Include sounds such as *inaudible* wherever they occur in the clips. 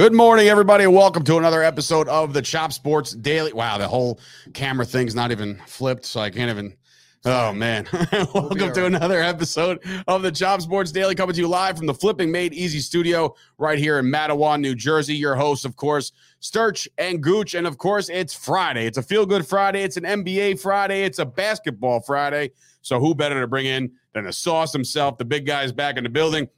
Good morning, everybody, welcome to another episode of the Chop Sports Daily. Wow, the whole camera thing's not even flipped, so I can't even. Oh man! *laughs* welcome to right. another episode of the Chop Sports Daily, coming to you live from the Flipping Made Easy Studio right here in Matawan, New Jersey. Your hosts, of course, Sturch and Gooch, and of course, it's Friday. It's a feel good Friday. It's an NBA Friday. It's a basketball Friday. So who better to bring in than the sauce himself? The big guy's back in the building.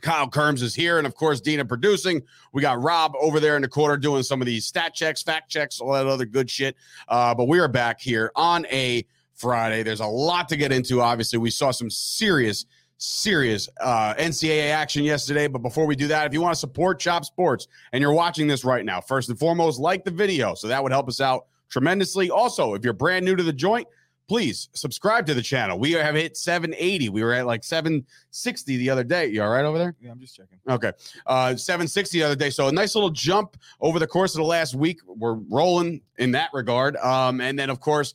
Kyle Kerms is here, and of course, Dina producing. We got Rob over there in the corner doing some of these stat checks, fact checks, all that other good shit. Uh, but we are back here on a Friday. There's a lot to get into. Obviously, we saw some serious, serious uh, NCAA action yesterday. But before we do that, if you want to support Chop Sports and you're watching this right now, first and foremost, like the video. So that would help us out tremendously. Also, if you're brand new to the joint, please subscribe to the channel. We have hit 780. We were at like 760 the other day. You all right over there? Yeah, I'm just checking. Okay. Uh 760 the other day. So a nice little jump over the course of the last week. We're rolling in that regard. Um, and then of course,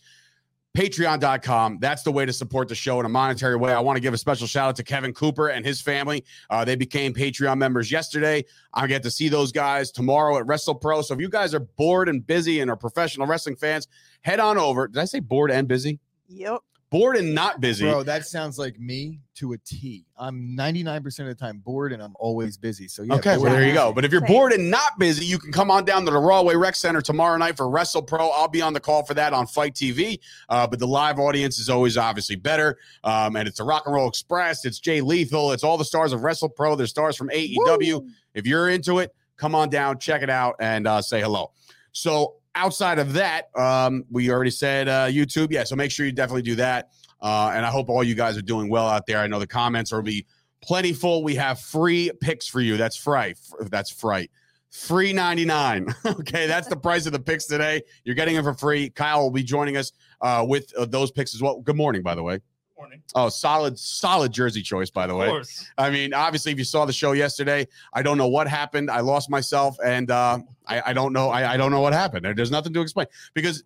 patreon.com. That's the way to support the show in a monetary way. I want to give a special shout out to Kevin Cooper and his family. Uh, they became Patreon members yesterday. I get to see those guys tomorrow at Wrestle Pro. So if you guys are bored and busy and are professional wrestling fans, head on over. Did I say bored and busy? Yep. Bored and not busy. Bro, that sounds like me to a T. I'm 99% of the time bored and I'm always busy. So yeah. okay, well there you go. But if you're Same. bored and not busy, you can come on down to the Rahway Rec Center tomorrow night for Wrestle Pro. I'll be on the call for that on FITE TV. Uh, but the live audience is always obviously better. Um, and it's the Rock and Roll Express. It's Jay Lethal. It's all the stars of Wrestle Pro. There's stars from AEW. Woo. If you're into it, come on down, check it out, and uh, say hello. So outside of that, um, we already said uh, YouTube. Yeah, so make sure you definitely do that. Uh, and I hope all you guys are doing well out there. I know the comments will be plentiful. We have free picks for you. That's fright. That's fright. Free 99. *laughs* okay, that's the price of the picks today. You're getting them for free. Kyle will be joining us uh, with uh, those picks as well. Good morning, by the way. Morning. Oh, solid, solid jersey choice, by the way. Course. I mean, obviously, if you saw the show yesterday, I don't know what happened. I lost myself, and uh, I, I don't know. I, I don't know what happened. There- There's nothing to explain because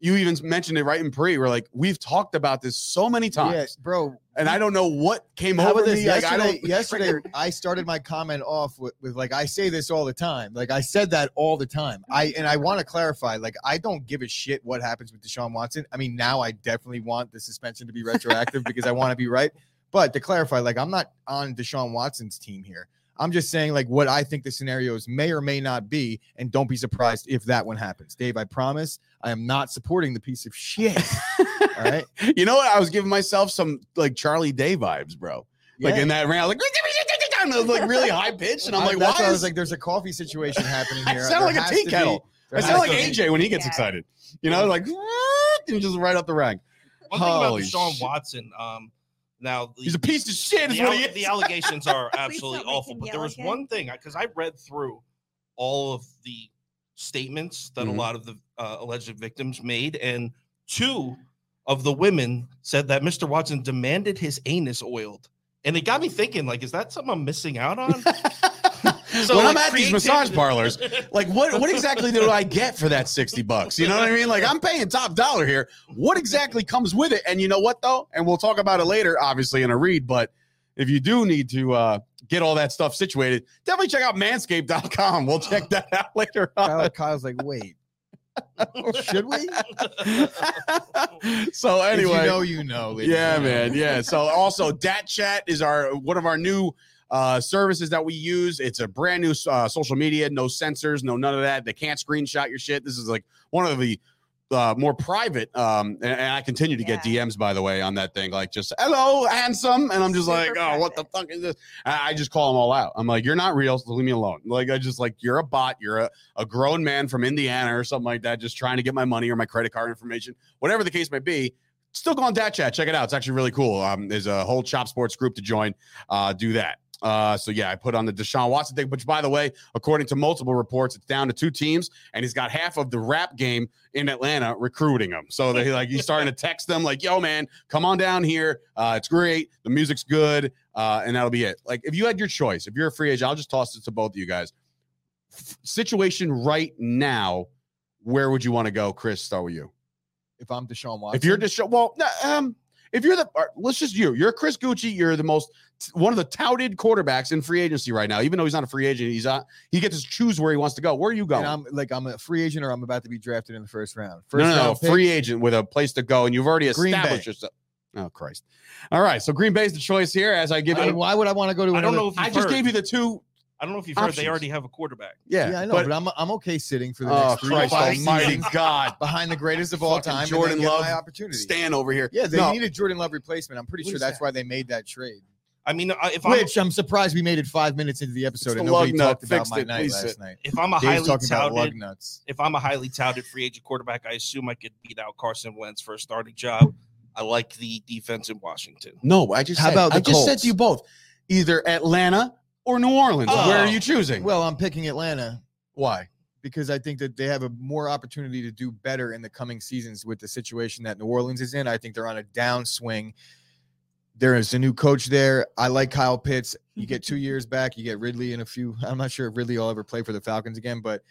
you even mentioned it right in pre. We're like, we've talked about this so many times, Yeah, bro. and I don't know what came over this? me. Like, I Yesterday, *laughs* yesterday I started my comment off with, with like I say this all the time. Like I said that all the time. I and I want to clarify. Like I don't give a shit what happens with Deshaun Watson. I mean, now I definitely want the suspension to be retroactive because I want to be right. But to clarify, like I'm not on Deshaun Watson's team here. I'm just saying like what I think the scenarios may or may not be, and don't be surprised if that one happens. Dave, I promise I am not supporting the piece of shit. *laughs* all right. you know what? I was giving myself some like Charlie Day vibes, bro. Like in that round, like, *laughs* and it was, like really high pitched, and I'm I- like, that's why? why I was like, there's a coffee situation *laughs* happening here. I here. sound There like a has tea kettle. be- I sound like has to be- AJ when he gets Yeah. excited. You know, like and just right up the rank. One thing about Holy Deshaun shit. Watson, um, now the, He's a piece of shit. Is the, what he is. the allegations *laughs* are absolutely awful. But there was one thing because I read through all of the statements that Mhm. a lot of the uh, alleged victims made, and two of the women said that Mr. Watson demanded his anus oiled, and it got me thinking, like, is that something I'm missing out on? *laughs* So, when I'm like, at these massage parlors, like what what *laughs* exactly do I get for that 60 bucks? You know what I mean? Like I'm paying top dollar here. What exactly comes with it? And you know what though? And we'll talk about it later, obviously, in a read. But if you do need to uh get all that stuff situated, definitely check out manscaped.com. We'll check *laughs* that out later on. Kyle, Kyle's like, wait, should we? so If anyway, you know, you know. ladies yeah, and man. Yeah. So also Dat Chat is our one of our new uh services that we use. It's a brand new uh, social media, no censors, no none of that. They can't screenshot your shit. This is like one of the uh more private um and, and I continue to get DMs by the way on that thing like just hello handsome and I'm just like Super oh what the fuck is this? I I just call them all out. I'm like you're not real so leave me alone. Like I just like you're a bot. You're a, a grown man from Indiana or something like that just trying to get my money or my credit card information whatever the case may be. Still go on that chat. Check it out. It's actually really cool. Um there's a whole chop sports group to join uh do that uh so yeah i put on the deshaun watson thing which by the way according to multiple reports it's down to two teams and he's got half of the rap game in atlanta recruiting him. So they like he's starting to text them like yo man come on down here. Uh it's great. The music's good. Uh and that'll be it. Like if you had your choice if you're a free agent i'll just toss it to both of you guys. F- situation right now where would you want to go? Chris start with you. If I'm Deshaun Watson, if you're just well, um, if you're the, let's just you, you're Chris Gucci, you're the most one of the touted quarterbacks in free agency right now. Even though he's not a free agent, he's on. He gets to choose where he wants to go. Where are you going? And I'm like I'm a free agent or I'm about to be drafted in the first round. no, First no, no, round pick, free agent with a place to go, and you've already Green Bay. established yourself. Oh Christ! All right, so Green Bay's the choice here. As I give I you, why would I want to go to I don't know if you've I just heard. gave you the two. I don't know if you've heard. options. They already have a quarterback. Yeah, Yeah, I know, but, I'm I'm okay sitting for the oh next three to Christ five Almighty *laughs* God! behind the greatest of all time. Jordan and then get Love my opportunity. Stan over here. Yeah, they No, needed Jordan Love replacement. I'm pretty What sure that's that? why they made that trade. I mean, I- if I'm Which I'm surprised we made it five minutes into the episode and the nobody talked about Fixed my it. night last sit. night. if I'm a Dave's highly talking lug touted nuts. if I'm a highly touted free agent quarterback, I assume I could beat out Carson Wentz for a starting job. I like the defense in Washington. no. I just How said, about I the just said to you both, either Atlanta or New Orleans. Oh. Where are you choosing? Well, I'm picking Atlanta why? because I think that they have a more opportunity to do better in the coming seasons with the situation that New Orleans is in. I think they're on a downswing. There is a new coach there. I like Kyle Pitts. You get two *laughs* years back, you get Ridley in a few. *laughs* I'm not sure if Ridley will ever play for the Falcons again, but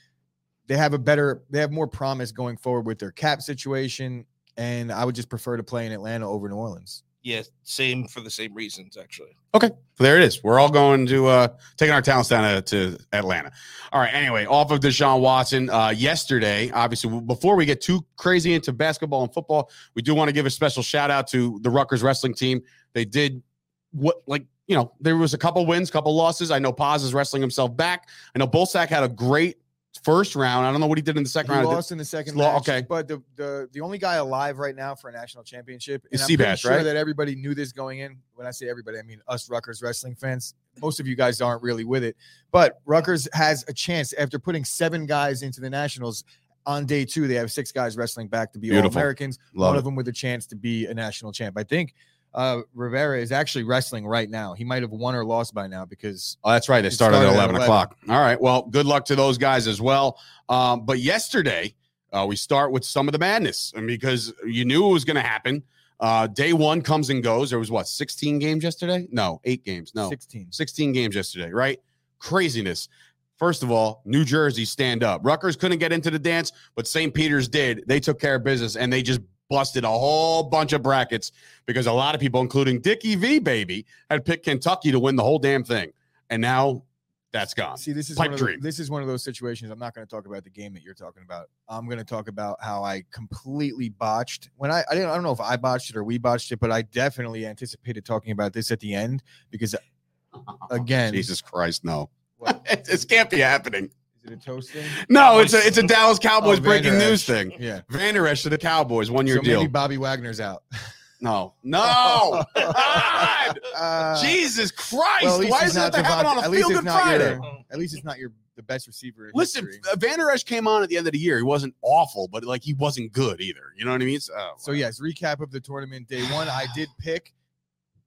they have a better, they have more promise going forward with their cap situation. And I would just prefer to play in Atlanta over New Orleans. Yeah, same for the same reasons, actually. Okay. There it is. We're all going to uh taking our talents down to, to Atlanta. All right. Anyway, off of Deshaun Watson. Uh yesterday, obviously, before we get too crazy into basketball and football, we do want to give a special shout out to the Rutgers wrestling team. They did what like you know, there was a couple wins, couple losses. I know Paz is wrestling himself back. I know Bulsak had a great first round. I don't know what he did in the second He round. lost in the second Lo- match, okay. But the, the the only guy alive right now for a national championship, Is I'm Seabass, sure right? that everybody knew this going in. When I say everybody, I mean us Rutgers wrestling fans. Most of you guys aren't really with it, but Rutgers has a chance after putting seven guys into the nationals. On day two, they have six guys wrestling back to be all Americans. One it. of them with a chance to be a national champ. I think uh, Rivera is actually wrestling right now. He might have won or lost by now because Oh, that's right. They started, started at at 11 11. o'clock. All right. Well, good luck to those guys as well. Um, but yesterday, uh, we start with some of the madness because you knew it was going to happen. Uh, day one comes and goes. There was what, 16 games yesterday? No, eight games. No, 16. 16 games yesterday, right? Craziness. First of all, New Jersey stand up. Rutgers couldn't get into the dance, but St. Peter's did. They took care of business and they just busted a whole bunch of brackets because a lot of people, including Dickie V, baby, had picked Kentucky to win the whole damn thing. And now that's gone. See, this is Pipe one of the- dream. this is one of those situations. I'm not going to talk about the game that you're talking about. I'm going to talk about how I completely botched when I I, didn't, I don't know if I botched it or we botched it, but I definitely anticipated talking about this at the end because *laughs* again, Jesus Christ, no. *laughs* This can't be happening. Is it toast thing? No, it's a it's a Dallas Cowboys Oh, breaking Vander news thing. Yeah. Vander Esch to the Cowboys, one year so deal. maybe Bobby Wagner's out. *laughs* no, no. *laughs* God! Uh, Jesus Christ! well, at least Why he's does it have to happen on a at least feel it's good not Friday? your- At least it's not your the best receiver. In Listen, history. uh, Vander Esch came on at the end of the year. He wasn't awful, but like he wasn't good either. You know what I mean? So, oh, So yes, recap of the tournament day *sighs* one. I did pick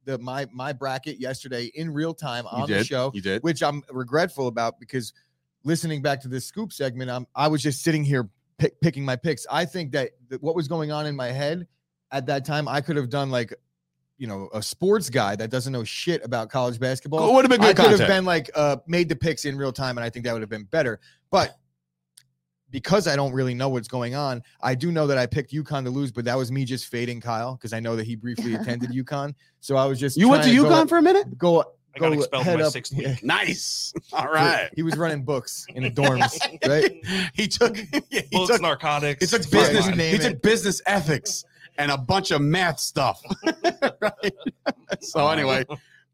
the my my bracket yesterday in real time on did. the show, You did. which I'm regretful about because listening back to this scoop segment, I'm I was just sitting here pick, picking my picks. I think that, that what was going on in my head at that time, I could have done like you know a sports guy that doesn't know shit about college basketball. It would have been I good could have been like uh made the picks in real time, and I think that would have been better. But because I don't really know what's going on, I do know that I picked UConn to lose, but that was me just fading Kyle because I know that he briefly *laughs* attended UConn. So I was just you went to trying UConn go, for a minute. go I got go expelled head my up. sixth Yeah. week. *laughs* Nice. *laughs* All right. He was running books in the *laughs* dorms, right? He took. yeah, he Books, took. narcotics. He took Yeah, business. you He name took it. business ethics and a bunch of math stuff. right. So anyway,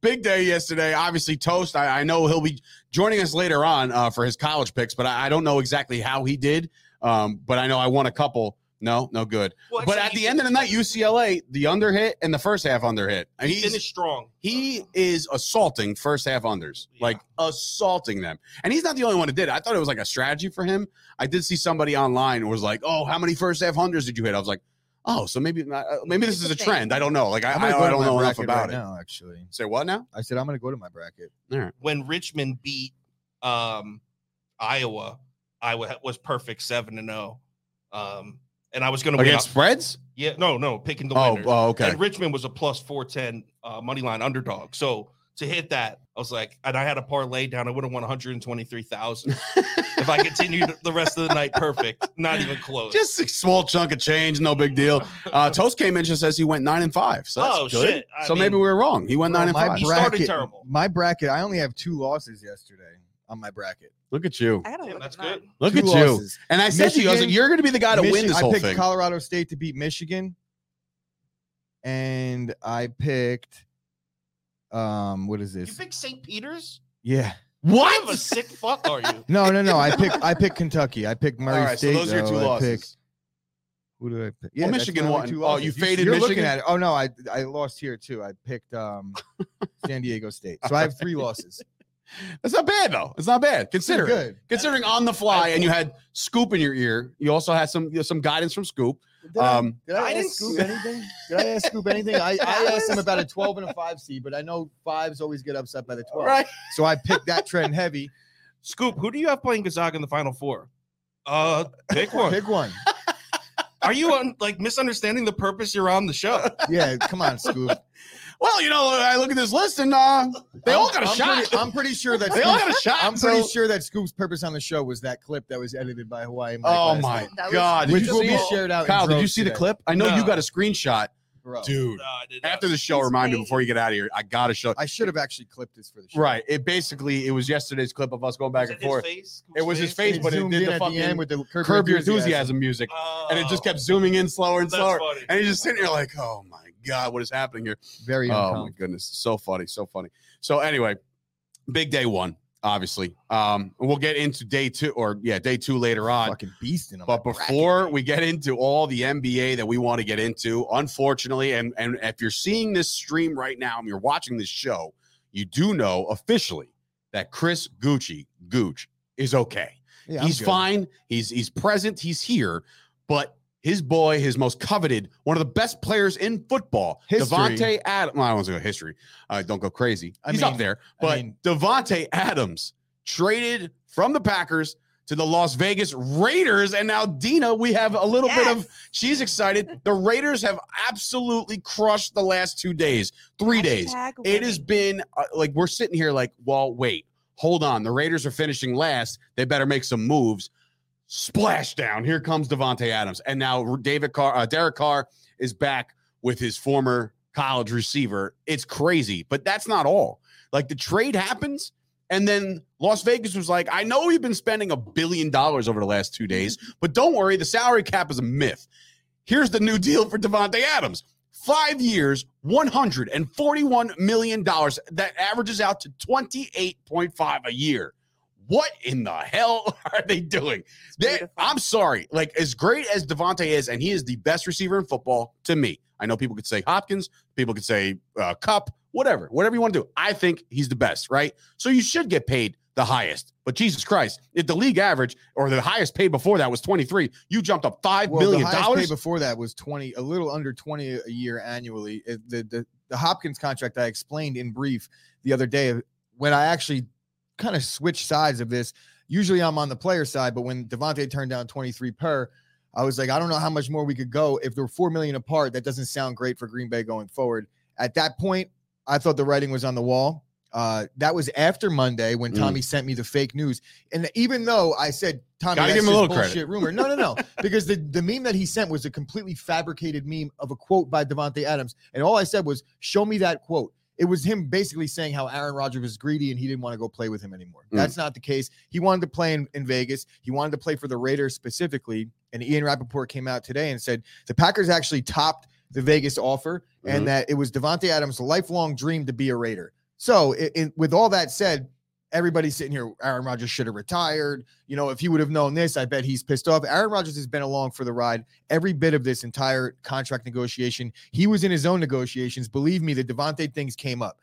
big day yesterday. Obviously, Toast. I, I know he'll be joining us later on uh, for his college picks, but I, I don't know exactly how he did. Um, but I know I won a couple. No, no good. Well, but at the end of the night, UCLA, the under hit and the first half under hit. And he he's finished strong. he is assaulting first half unders, Yeah. like assaulting them. And he's not the only one that did it. I thought it was like a strategy for him. I did see somebody online who was like, "Oh, how many first half unders did you hit?" I was like, "Oh, so maybe not, uh, maybe this is a trend. I don't know. Like I, I'm I, gonna go I to don't know enough about right it." now. Actually, Say what now? I said I'm going to go to my bracket. when Richmond beat um, Iowa, Iowa was perfect seven and zero. Um, and I was going to win. Against spreads? Yeah, no, no, picking the Oh, winners. oh, okay. And Richmond was a plus four ten uh, money line underdog. So to hit that. I was like, and I had a parlay down. I would have won 123,000 *laughs* if I continued the rest of the night perfect. Not even close. Just a small chunk of change, no big deal. Uh, *laughs* Toast came in and says he went nine and five. So that's Oh, good. shit. I so maybe we were wrong. He went Bro, nine and my five. He started terrible. my bracket, I only have two losses yesterday on my bracket. Look at you. I gotta Damn, look that's at that. good. Look Two at you. losses. And I said to you, I was like, Michigan- you're going to be the guy to win Michi- this I whole picked thing. Colorado State to beat Michigan, and I picked, um, what is this? You this? picked St. Peter's? Yeah, What of a sick fuck are you? *laughs* no, no, no. I picked, I picked Kentucky. I picked Murray All right, so State. those are your two though. I losses. picked- who did I pick? Well, that's Michigan my only won. two Oh, losses. you faded You're Michigan? looking at it. Oh no, I I lost here too. I picked um *laughs* San Diego State. So I have three losses. *laughs* That's not bad though. It's not bad. Pretty Consider it. good. Considering on the fly, and you had Scoop in your ear. You also had some you know, some guidance from Scoop. Did I, Um, did I, I ask Scoop anything? Did I ask Scoop anything? I, I *laughs* asked him about a 12 and a 5 seed, but I know fives always get upset by the 12. right. So I picked that trend heavy. Scoop, who do you have playing Gonzaga in the Final Four? Uh, pick one. Pick one. Are you on like misunderstanding the purpose you're on the show? Yeah, come on, Scoop. Well, you know, I look at this list and uh, they all got a I'm shot. Pretty, I'm pretty sure that they all got a shot. I'm pretty sure that Scoop's purpose on the show was that clip that was edited by Hawaii. Mike Oh my night, God! Did which you will see be shared out. Kyle, did you droves see the clip? I know you got a screenshot, Bro, dude. No, I did not. After the show, He's remind me before you get out of here. I gotta show. I should have actually clipped this for the show. Right. It basically it was yesterday's clip of us going back and forth. face? It was his face, It but it zoomed did in the at the fucking end with the curb, curb your enthusiasm music, Oh, and it just kept zooming in slower and slower. And he's just sitting there like, "Oh my god, what is happening here?" Very Oh my goodness, so funny, so funny. So anyway, big day one, obviously. Um, we'll get into day two, or yeah, day two later on. Fucking beast in But before we get into all the NBA that we want to get into, unfortunately, and, and if you're seeing this stream right now and you're watching this show, you do know officially that Chris Gucci Gooch is okay. yeah, he's fine. He's he's present. He's here. But his boy, his most coveted, one of the best players in football, History. Davante Adams. Well, I don't want to go history. Uh, don't go crazy. I He's up mean- there. I But mean- Davante Adams traded from the Packers to the Las Vegas Raiders. And now, Dina, we have a little bit of, she's excited. The Raiders have absolutely crushed the last two days, three days. It has been uh, like we're sitting here like, well, wait, hold on. The Raiders are finishing last. They better make some moves. Splash down. Here comes Davante Adams, and now David Carr, uh, Derek Carr is back with his former college receiver. It's crazy, but that's not all. Like the trade happens, and then Las Vegas was like, I know we've been spending a billion dollars over the last two days, but don't worry, the salary cap is a myth. Here's the new deal for Davante Adams five years, $141 million. That averages out to 28.5 a year. What in the hell *laughs* are they doing? They. I'm sorry. Like, as great as Davante is, and he is the best receiver in football to me. I know people could say Hopkins, people could say uh, Kupp, whatever, whatever you want to do. I think he's the best, right? So you should get paid the highest. But Jesus Christ, if the league average or the highest paid before that was 23, you jumped up five Well, million the highest dollars. before that was 20, a little under 20 a year annually. The, the, the Hopkins contract I explained in brief the other day when I actually kind of switch sides of this. Usually I'm on the player side, but when Davante turned down 23 per, I was like, I don't know how much more we could go. If they're four million apart, that doesn't sound great for Green Bay going forward. At that point, I thought the writing was on the wall. Uh, that was after Monday when Mm. Tommy sent me the fake news. And even though I said, Tommy, Gotta that's give him a little credit. rumor. No, no, no. *laughs* because the, the meme that he sent was a completely fabricated meme of a quote by Davante Adams. And all I said was, show me that quote. It was him basically saying how Aaron Rodgers was greedy and he didn't want to go play with him anymore. Mm. That's not the case. He wanted to play in, in Vegas. He wanted to play for the Raiders specifically. And Ian Rapoport came out today and said the Packers actually topped the Vegas offer Mhm. and that it was Davante Adams' lifelong dream to be a Raider. So, it, it- with all that said, everybody's sitting here. Aaron Rodgers should have retired. You know, if he would have known this, I bet he's pissed off. Aaron Rodgers has been along for the ride every bit of this entire contract negotiation. He was in his own negotiations. Believe me, the Davante things came up.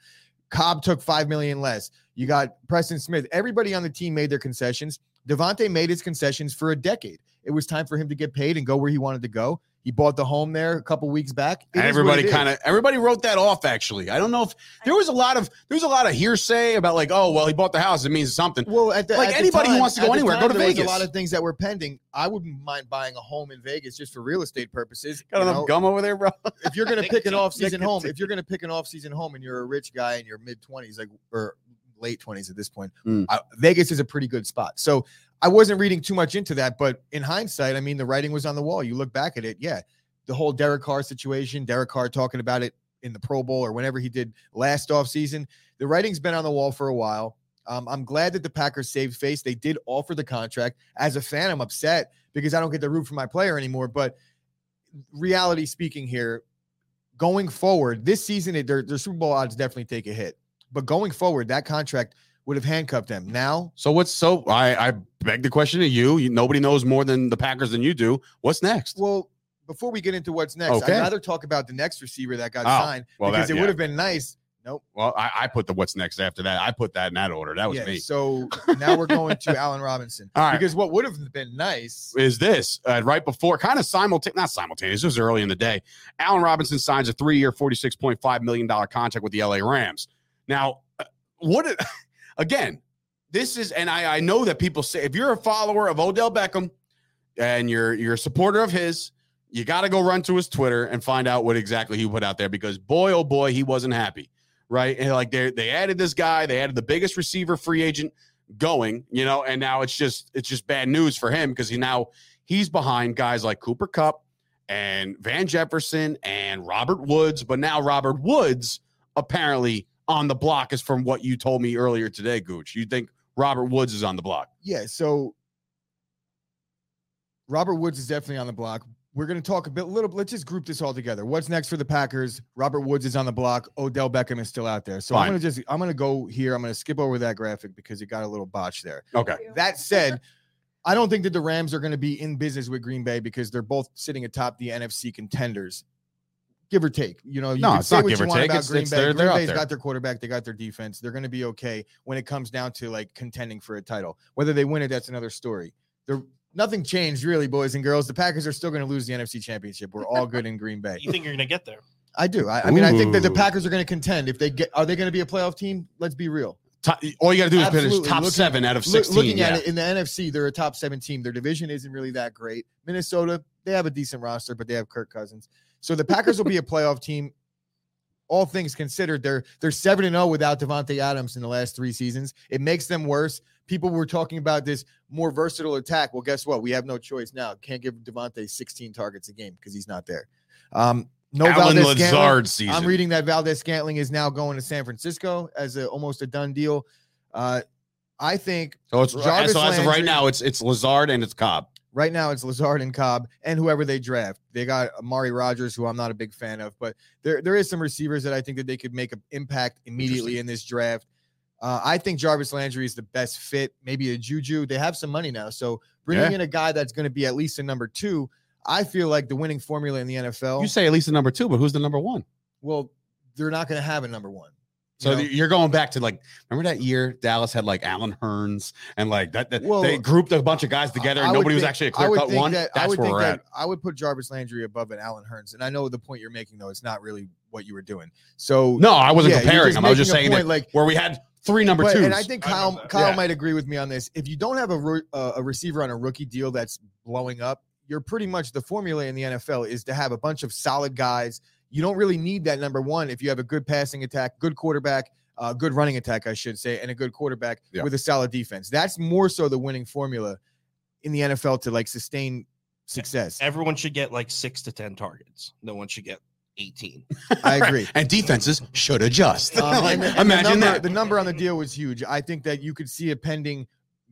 Cobb took five million less. You got Preston Smith. Everybody on the team made their concessions. Davante made his concessions for a decade. It was time for him to get paid and go where he wanted to go. He bought the home there a couple weeks back. It is what everybody kind of everybody wrote that off. Actually, I don't know if there was a lot of there was a lot of hearsay about like, oh well, he bought the house. It means something. Well, at the, Like at the anybody who wants to go at the anywhere, go to there was Vegas. A lot of things that were pending. I wouldn't mind buying a home in Vegas just for real estate purposes. Got enough know? gum over there, bro. if you're *laughs* gonna pick an off-season home, if you're gonna pick an off-season home and you're a rich guy in your mid 20s, like or late 20s at this point, Mm. uh, Vegas is a pretty good spot. So I wasn't reading too much into that, but in hindsight, I mean, the writing was on the wall. You look back at it, yeah, the whole Derek Carr situation, Derek Carr talking about it in the Pro Bowl or whenever he did last offseason, the writing's been on the wall for a while. Um, I'm glad that the Packers saved face. They did offer the contract. As a fan, I'm upset because I don't get the root for my player anymore. But reality speaking here, going forward, this season, their, their Super Bowl odds definitely take a hit. But going forward, that contract would have handcuffed them. Now, So what's so? I I beg the question to you. you. Nobody knows more than the Packers than you do. What's next? well, before we get into what's next, Okay. I'd rather talk about the next receiver that got Oh, signed well, because that- it yeah. would have been nice. Nope. Well, I, I put the what's next after that. I put that in that order. That was yeah, me. So now we're going to *laughs* Allen Robinson. All right. Because what would have been nice is this uh, right before kind of simultaneous not simultaneous this was early in the day allen robinson signs a three-year 46.5 million dollar contract with the la rams now uh, what *laughs* again this is and I, I know that people say if you're a follower of odell beckham and you're you're a supporter of his you got to go run to his twitter and find out what exactly he put out there because boy oh boy he wasn't happy right and like they they added this guy they added the biggest receiver free agent going, you know, and now it's just it's just bad news for him because he now he's behind guys like Cooper Kupp and Van Jefferson and Robert Woods, but now Robert Woods apparently on the block is from what you told me earlier today, Gooch. You think Robert Woods is on the block? Yeah, so Robert Woods is definitely on the block. We're going to talk a bit, little. Let's just group this all together. What's next for the Packers? Robert Woods is on the block. Odell Beckham is still out there. So Fine. I'm going to just, I'm going to go here. I'm going to skip over that graphic because it got a little botched there. Okay. That said, I don't think that the Rams are going to be in business with Green Bay because they're both sitting atop the NFC contenders, give or take. You know, you No, can it's say not what give you or want take. about It's- Green it's- Bay. they're- Green they're Bay's there. got their quarterback, they got their defense. They're going to be okay when it comes down to like contending for a title. Whether they win it, that's another story. They're, nothing changed really, boys and girls. The Packers are still going to lose the NFC Championship. We're all good in Green Bay. You think you're gonna get there? I do. I, I mean, I think that the Packers are going to contend. If they get, are they going to be a playoff team? Let's be real. Top, all you got to do is finish top Looking- seven out of Look- 16. looking yeah. at it in the NFC, they're a top seven team. Their division isn't really that great. Minnesota, they have a decent roster, but they have Kirk Cousins. So the Packers will be a playoff team. All things considered, they're they're seven and zero without Davante Adams in the last three seasons. It makes them worse. People were talking about this more versatile attack. Well, guess what? We have no choice now. Can't give Davante 16 targets a game because he's not there. Um, no Alan Valdez Lazard season. I'm reading that Valdes Scantling is now going to San Francisco as a, almost a done deal. Uh, I think so it's Jarvis so as of right now, it's it's Lazard and it's Cobb. Right now it's Lazard and Cobb and whoever they draft. They got Amari Rodgers, who I'm not a big fan of, but there there is some receivers that I think that they could make an impact immediately in this draft. Uh, I think Jarvis Landry is the best fit. Maybe a Juju. They have some money now, so bringing Yeah. in a guy that's going to be at least a number two. I feel like the winning formula in the NFL. You say at least a number two, but who's the number one? well, they're not going to have a number one. So You know? you're going back to like remember that year Dallas had like Allen Hurns and like that, that Well, they grouped a bunch of guys together I and would nobody was actually a clear cut one. that- I That's would where think we're that at. I would put Jarvis Landry above an Allen Hurns, and I know the point you're making though. It's not really what you were doing. So No, I wasn't yeah, comparing them. I was just saying a that like where we had three number But, twos. and I think Kyle love that. Kyle Yeah. might agree with me on this. If you don't have a ro- uh, a receiver on a rookie deal that's blowing up, you're pretty much the formula in the NFL is to have a bunch of solid guys. You don't really need that number one if you have a good passing attack, good quarterback, uh, good running attack, I should say, and a good quarterback Yeah. with a solid defense. That's more so the winning formula in the NFL to like sustain success. Everyone should get like six to ten targets. No one should get 18. *laughs* I agree. *laughs* and defenses should adjust. Um, *laughs* and the- and the imagine number, that. The number on the deal was huge. I think that you could see a pending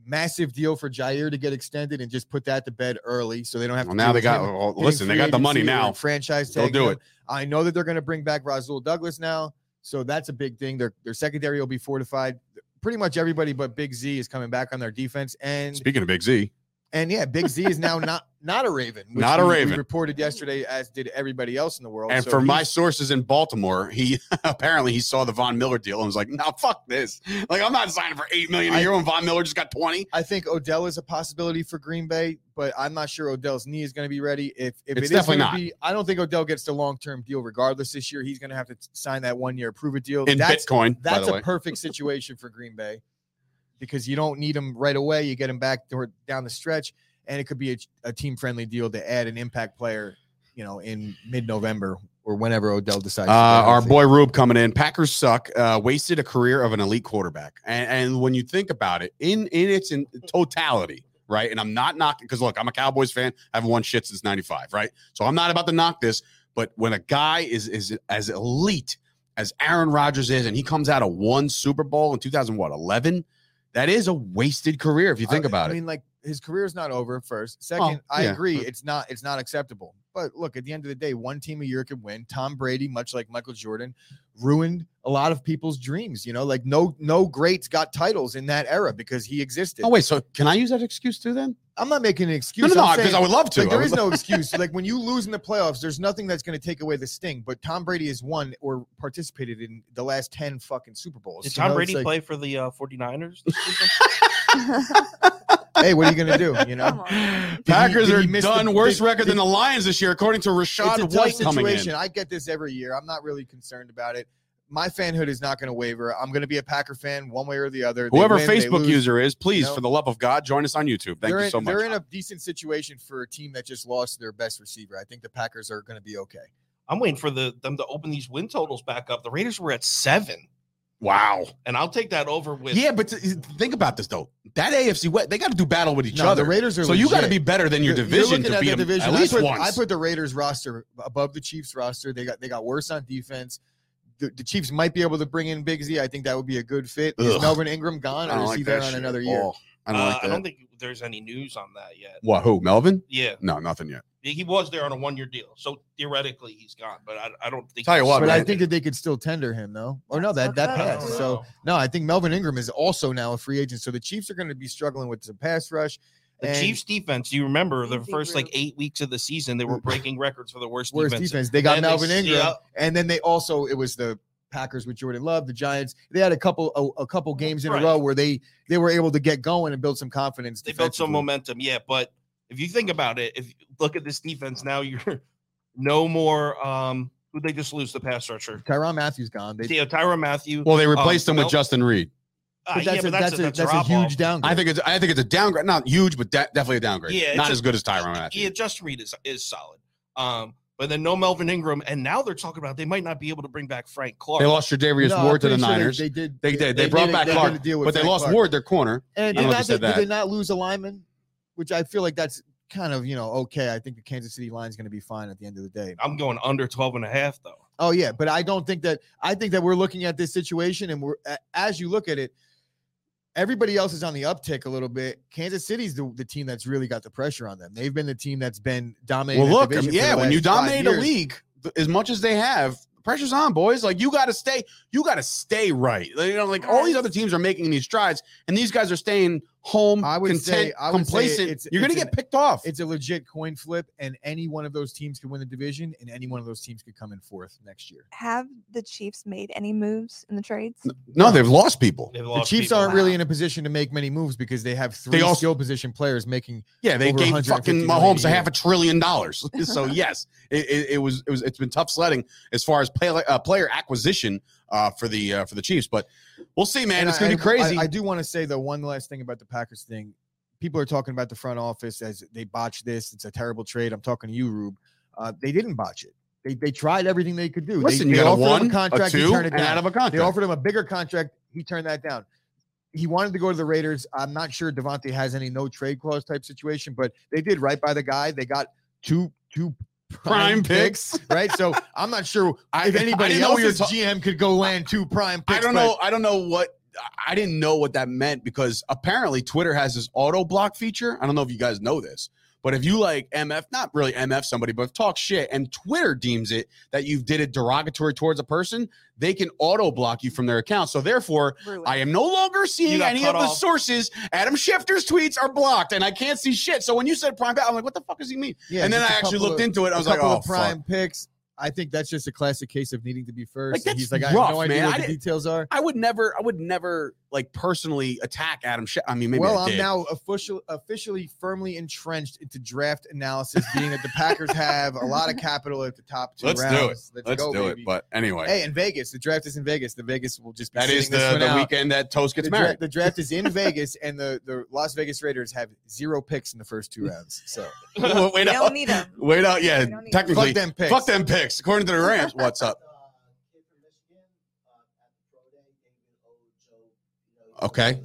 massive deal for Jaire to get extended and just put that to bed early, so they don't have Well, to. now they got. Well, oh, listen, they got the money now. Franchise They'll do him. it. I know that they're going to bring back Rasul Douglas now, so that's a big thing. Their their secondary will be fortified. Pretty much everybody but Big Z is coming back on their defense, and Speaking of Big Z, And yeah, Big Z is now not *laughs* not a Raven. which Not a we- we Raven. reported yesterday, as did everybody else in the world. And So for my sources in Baltimore, he *laughs* apparently he saw the Von Miller deal and was like, "No, fuck this. Like, I'm not signing for eight million a year when Von Miller just got 20." I think Odell is a possibility for Green Bay, but I'm not sure Odell's knee is going to be ready. If if It's it is definitely not. be, I don't think Odell gets the long term deal regardless this year. He's going to have to sign that one year prove it deal. In that's Bitcoin, that's a way. perfect situation for Green Bay because you don't need him right away. You get him back toward, down the stretch, and it could be a, a team friendly deal to add an impact player, you know, in mid November or whenever Odell decides. Uh, our boy Rube coming in. Packers suck. Uh, wasted a career of an elite quarterback. And, and when you think about it, in in its in totality, right? And I'm not knocking because look, I'm a Cowboys fan. I haven't won shit since '95, right? So I'm not about to knock this. But when a guy is is as elite as Aaron Rodgers is, and he comes out of one Super Bowl in 2000 what 11, that is a wasted career if you think I- about I it. mean, like his career is not over. First, second, I yeah. agree. It's not. It's not acceptable. But look, at the end of the day, one team a year could win. Tom Brady, much like Michael Jordan, ruined a lot of people's dreams. You know, like no no greats got titles in that era because he existed. Oh wait, so can I use that excuse too? Then I'm not making an excuse. no, no, I'm because saying- I would love to. like, I there would is lo- no *laughs* excuse. like when you lose in the playoffs, there's nothing that's going to take away the sting. But Tom Brady has won or participated in the last 10 fucking Super Bowls. Did You Tom know, Brady like, play for the uh, 49ers? *laughs* *laughs* this season? Hey, what are you going to do? You know, Packers he are miss the- done worse did- record than the Lions this year, according to it's a Rashad tough situation. I get this every year. I'm not really concerned about it. My fanhood is not going to waver. I'm going to be a Packer fan one way or the other. They Whoever win, Facebook user is, please, know? for the love of God, join us on YouTube. Thank they're you in, so much. They're in a decent situation for a team that just lost their best receiver. I think the Packers are going to be okay. I'm waiting for the them to open these win totals back up. The Raiders were at seven, wow. and I'll take that over with. Yeah, but th- think about this though. That AFC West, they got to do battle with each No, other. the Raiders are so you got to be better than your You're- division You're to at beat the them division. at least I put, once. I put the Raiders roster above the Chiefs roster. They got they got worse on defense. The, the Chiefs might be able to bring in Big Z. I think that would be a good fit. Is Melvin Ingram gone, I or don't is like he there on another year? all. I don't Uh, like that. I don't think there's any news on that yet. what? Who? Melvin? Yeah, No, nothing yet. He was there on a one year deal, so theoretically he's gone. But I, I don't think. Tell you what, But. I think that they could still tender him though. Or no, that that That's passed. So no, I think Melvin Ingram is also now a free agent. So the Chiefs are going to be struggling with the pass rush. the and Chiefs defense. You remember the first like eight weeks of the season, they were mm. breaking records for the worst, worst defense. defense. They got Then they Melvin see Ingram, up- and then they also it was the Packers with Jordan Love, the Giants. They had a couple a, a couple games in Right. a row where they they were able to get going and build some confidence. They built some momentum, yeah. But if you think about it, if you look at this defense now, you're *laughs* no more. Um, who they just lose the pass rusher? Tyrann Mathieu's gone. They, Yeah, Tyrann Mathieu. Well, they replaced him with Mel- Justin Reid. Ah, but yeah, that's, but a, that's, a, that's a, drop-off. huge downgrade. I think it's I think it's a downgrade. Not huge, but de- definitely a downgrade. Yeah, not a- as good as Tyrann Mathieu. Yeah, Justin Reid is is solid. Um, but then no Melvin Ingram, and now they're talking about they might not be able to bring back Frank Clark. They lost Charvarius No, Ward to the sure Niners. They, did. They did. They brought did- back they Clark, did a deal with but they lost Clark. Ward, their corner. And I did, don't know if not you said they, did they not lose a lineman? Which I feel like that's kind of you know okay. I think the Kansas City line is going to be fine at the end of the day. I'm going under 12 and a half though. Oh yeah, but I don't think that I think that we're looking at this situation and we're as you look at it, everybody else is on the uptick a little bit. Kansas City's the, the team that's really got the pressure on them. They've been the team that's been dominating. Well, that look, division yeah, the when you last five dominate a league as much as they have, pressure's on, boys. Like you got to stay, you got to stay right. You know, like all these other teams are making these strides, and these guys are staying home, I would content, say- I would say complacent. it's- You're gonna get picked off. It's a legit coin flip, and any one of those teams could win the division, and any one of those teams could come in fourth next year. Have the Chiefs made any moves in the trades? no, they've lost people. They've The Chiefs people. aren't really in a position to make many moves because they have three they also- skill position players making. Yeah, they over gave 150 fucking a Mahomes a half a trillion dollars. *laughs* so yes, it, it, it was it was it's been tough sledding as far as play, uh, player acquisition uh, for the uh, for the Chiefs. But we'll see, man. And it's gonna be crazy. I, I do want to say the one last thing about the Packers thing. People are talking about the front office as they botched this. It's a terrible trade. I'm talking to you, Rube. Uh, they didn't botch it. They, they tried everything they could do. Listen, they, you they a offered him a contract, he two, turned it down. out of a They offered him a bigger contract. He turned that down. He wanted to go to the Raiders. I'm not sure Davante has any no trade clause type situation, but they did right by the guy. They got two two Prime picks. right? So I'm not sure *laughs* I- if anybody didn't know we were else's ta- GM could go land two prime picks. I don't know. I don't know what. I didn't know what that meant because apparently Twitter has this auto block feature. I don't know if you guys know this, But if you like MF, not really MF somebody, but talk shit, and Twitter deems it that you've did it derogatory towards a person, they can auto block you from their account. So therefore, Ruined. I am no longer seeing any cut of the sources. Adam Schefter's tweets are blocked, and I can't see shit. So when you said prime, I'm like, what the fuck does he mean? Yeah, and then I actually looked of- into it. I was like, couple oh, prime fuck. picks. I think that's just a classic case of needing to be first. Like, and he's like, that's I have rough, no idea man. what I the didn't- details are. I would never, I would never like personally attack Adam Schefter. I mean, maybe well, I I'm did. now official, officially firmly entrenched into draft analysis, being that the Packers have a lot of capital at the top two Let's do rounds. it. Let's, Let's go, do baby. it. But anyway, Hey, in Vegas, the draft is in Vegas. The Vegas will just be that is the, the weekend that Toast gets the, dra- married. the draft is in *laughs* Vegas, and the, the Las Vegas Raiders have zero picks in the first two rounds. So Wait we out. don't need them. Wait out. Yeah, We don't need- technically, fuck them picks. fuck them picks. According to the Rams, what's up? Okay.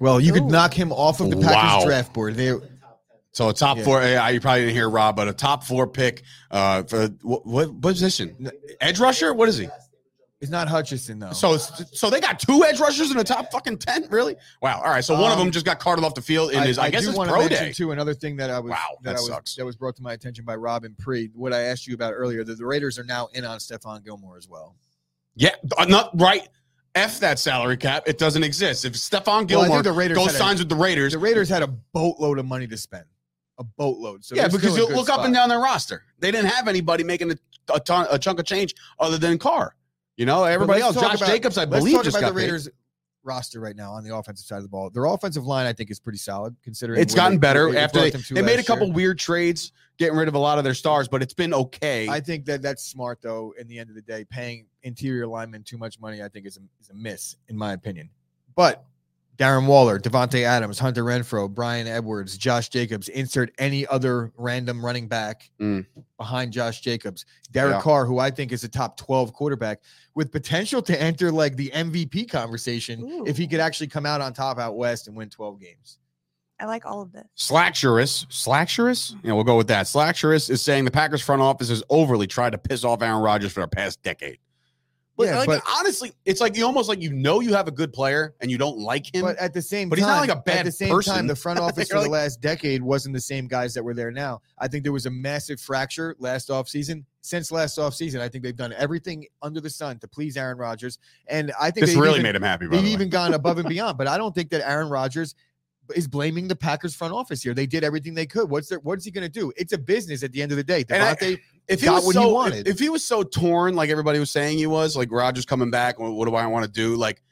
Well, you could Ooh. knock him off of the Packers Wow. draft board. They, So a top Yeah. four. You probably didn't hear Rob, but a top four pick. Uh, for what, what position? Edge rusher? What is he? It's not Hutchinson though. So, so they got two edge rushers in the top fucking ten. Really? Wow. All right. So one of Um, them just got carted off the field in his. I, guess do wanna pro day. too another thing that I was Wow, that, that I was sucks. that was brought to my attention by Robin Pre. What I asked you about earlier, that the Raiders are now in on Stephon Gilmore as well. Yeah, uh, not right. F that salary cap. It doesn't exist. If Stephon Well, I Gilmore think the Raiders goes had a- signs with the Raiders, The Raiders had a boatload of money to spend, a boatload. So yeah, because you look up and down their roster. They didn't have anybody making a, a, ton, a chunk of change other than Carr. You know, everybody else. Josh about- Jacobs, I Let's believe, talk just about got the paid. Raiders roster right now on the offensive side of the ball. Their offensive line, I think, is pretty solid considering It's gotten they- better they after they, they made a couple year. weird trades, getting rid of a lot of their stars, but it's been okay. I think that that's smart though. In the end of the day, paying interior linemen too much money, I think, is a, is a miss in my opinion. But Darren Waller, Davante Adams, Hunter Renfrow, Bryan Edwards, Josh Jacobs. Insert any other random running back Mm. behind Josh Jacobs. Derek Yeah. Carr, who I think is a top twelve quarterback with potential to enter like the MVP conversation if he could actually come out on top out west and win twelve games. I like all of this. Slackshurus, Slackshurus, yeah, we'll go with that. Slackshurus is saying the Packers front office has overly tried to piss off Aaron Rodgers for the past decade. But, Yeah, like, but- honestly, it's like you almost like you know you have a good player and you don't like him. But at the same But he's time, not like a at bad the same person. time, the front *laughs* office You're for the last decade wasn't the same guys that were there now. I think there was a massive fracture last offseason. Since last offseason, I think they've done everything under the sun to please Aaron Rodgers. And I think this they've really even, made him happy. By they've the way. even gone above and *laughs* beyond. But I don't think that Aaron Rodgers is blaming the Packers front office here. They did everything they could. What's their what's he gonna do? It's a business at the end of the day. And I- Davante, if he got was what he so, wanted. If, if he was so torn, like everybody was saying he was, like Rodgers coming back, what, what do I want to do? Like,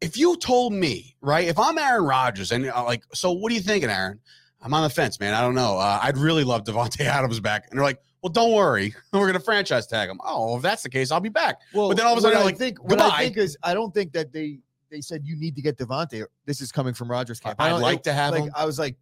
if you told me, right, if I'm Aaron Rodgers, and uh, like, so what are you thinking, Aaron? I'm on the fence, man. I don't know. Uh, I'd really love Davante *laughs* Adams back, and they're like, well, don't worry, *laughs* we're gonna franchise tag him. Oh, if that's the case, I'll be back. well, but then all of a sudden I like, think what I think is I don't think that they they said you need to get Davante. This is coming from Rodgers camp. I I'd like to have like him. I was like,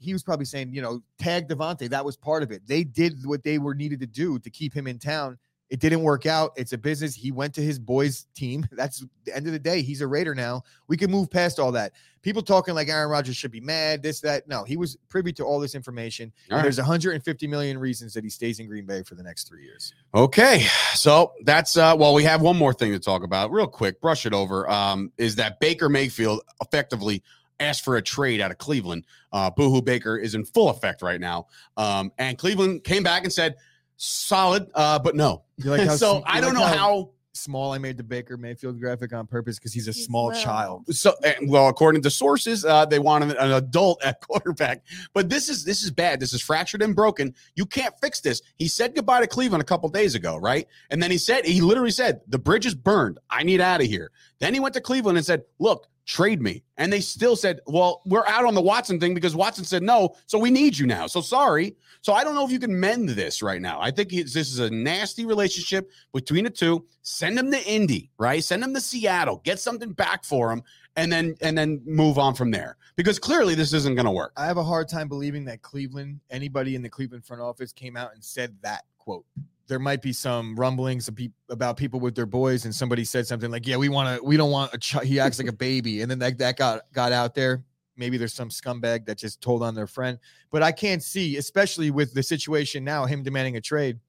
he was probably saying, you know, tag Davante. That was part of it. They did what they were needed to do to keep him in town. It didn't work out. It's a business. He went to his boys' team. *laughs* That's the end of the day. He's a Raider now. We can move past all that. People talking like Aaron Rodgers should be mad, this, that. No, he was privy to all this information. All right. there's 150 million reasons that he stays in Green Bay for the next three years. Okay, so that's uh well, we have one more thing to talk about, real quick. Brush it over. Um, is that Baker Mayfield effectively asked for a trade out of Cleveland? Uh, Boohoo Baker is in full effect right now. Um, and Cleveland came back and said, solid, uh, but no. You like how *laughs* so sm- I you don't like know how. small I made the Baker Mayfield graphic on purpose because he's a He's small little. child. So eh, well, according to sources, uh, they wanted an adult at *laughs* quarterback. But this is this is bad. This is fractured and broken. You can't fix this. He said goodbye to Cleveland a couple days ago, right? And then he said he literally said the bridge is burned. I need out of here. Then he went to Cleveland and said, "Look, trade me." And they still said, "Well, we're out on the Watson thing because Watson said no, so we need you now." So sorry. So I don't know if you can mend this right now. I think this is a nasty relationship between the two. Send them to Indy, right? Send them to Seattle. Get something back for them. and then and then move on from there because clearly this isn't going to work. I have a hard time believing that Cleveland, anybody in the Cleveland front office came out and said that quote. There might be some rumblings about people with their boys, and somebody said something like, "Yeah, we want to, we don't want a ch- he acts like a baby," and then that that got got out there. Maybe there's some scumbag that just told on their friend, but I can't see, especially with the situation now, him demanding a trade.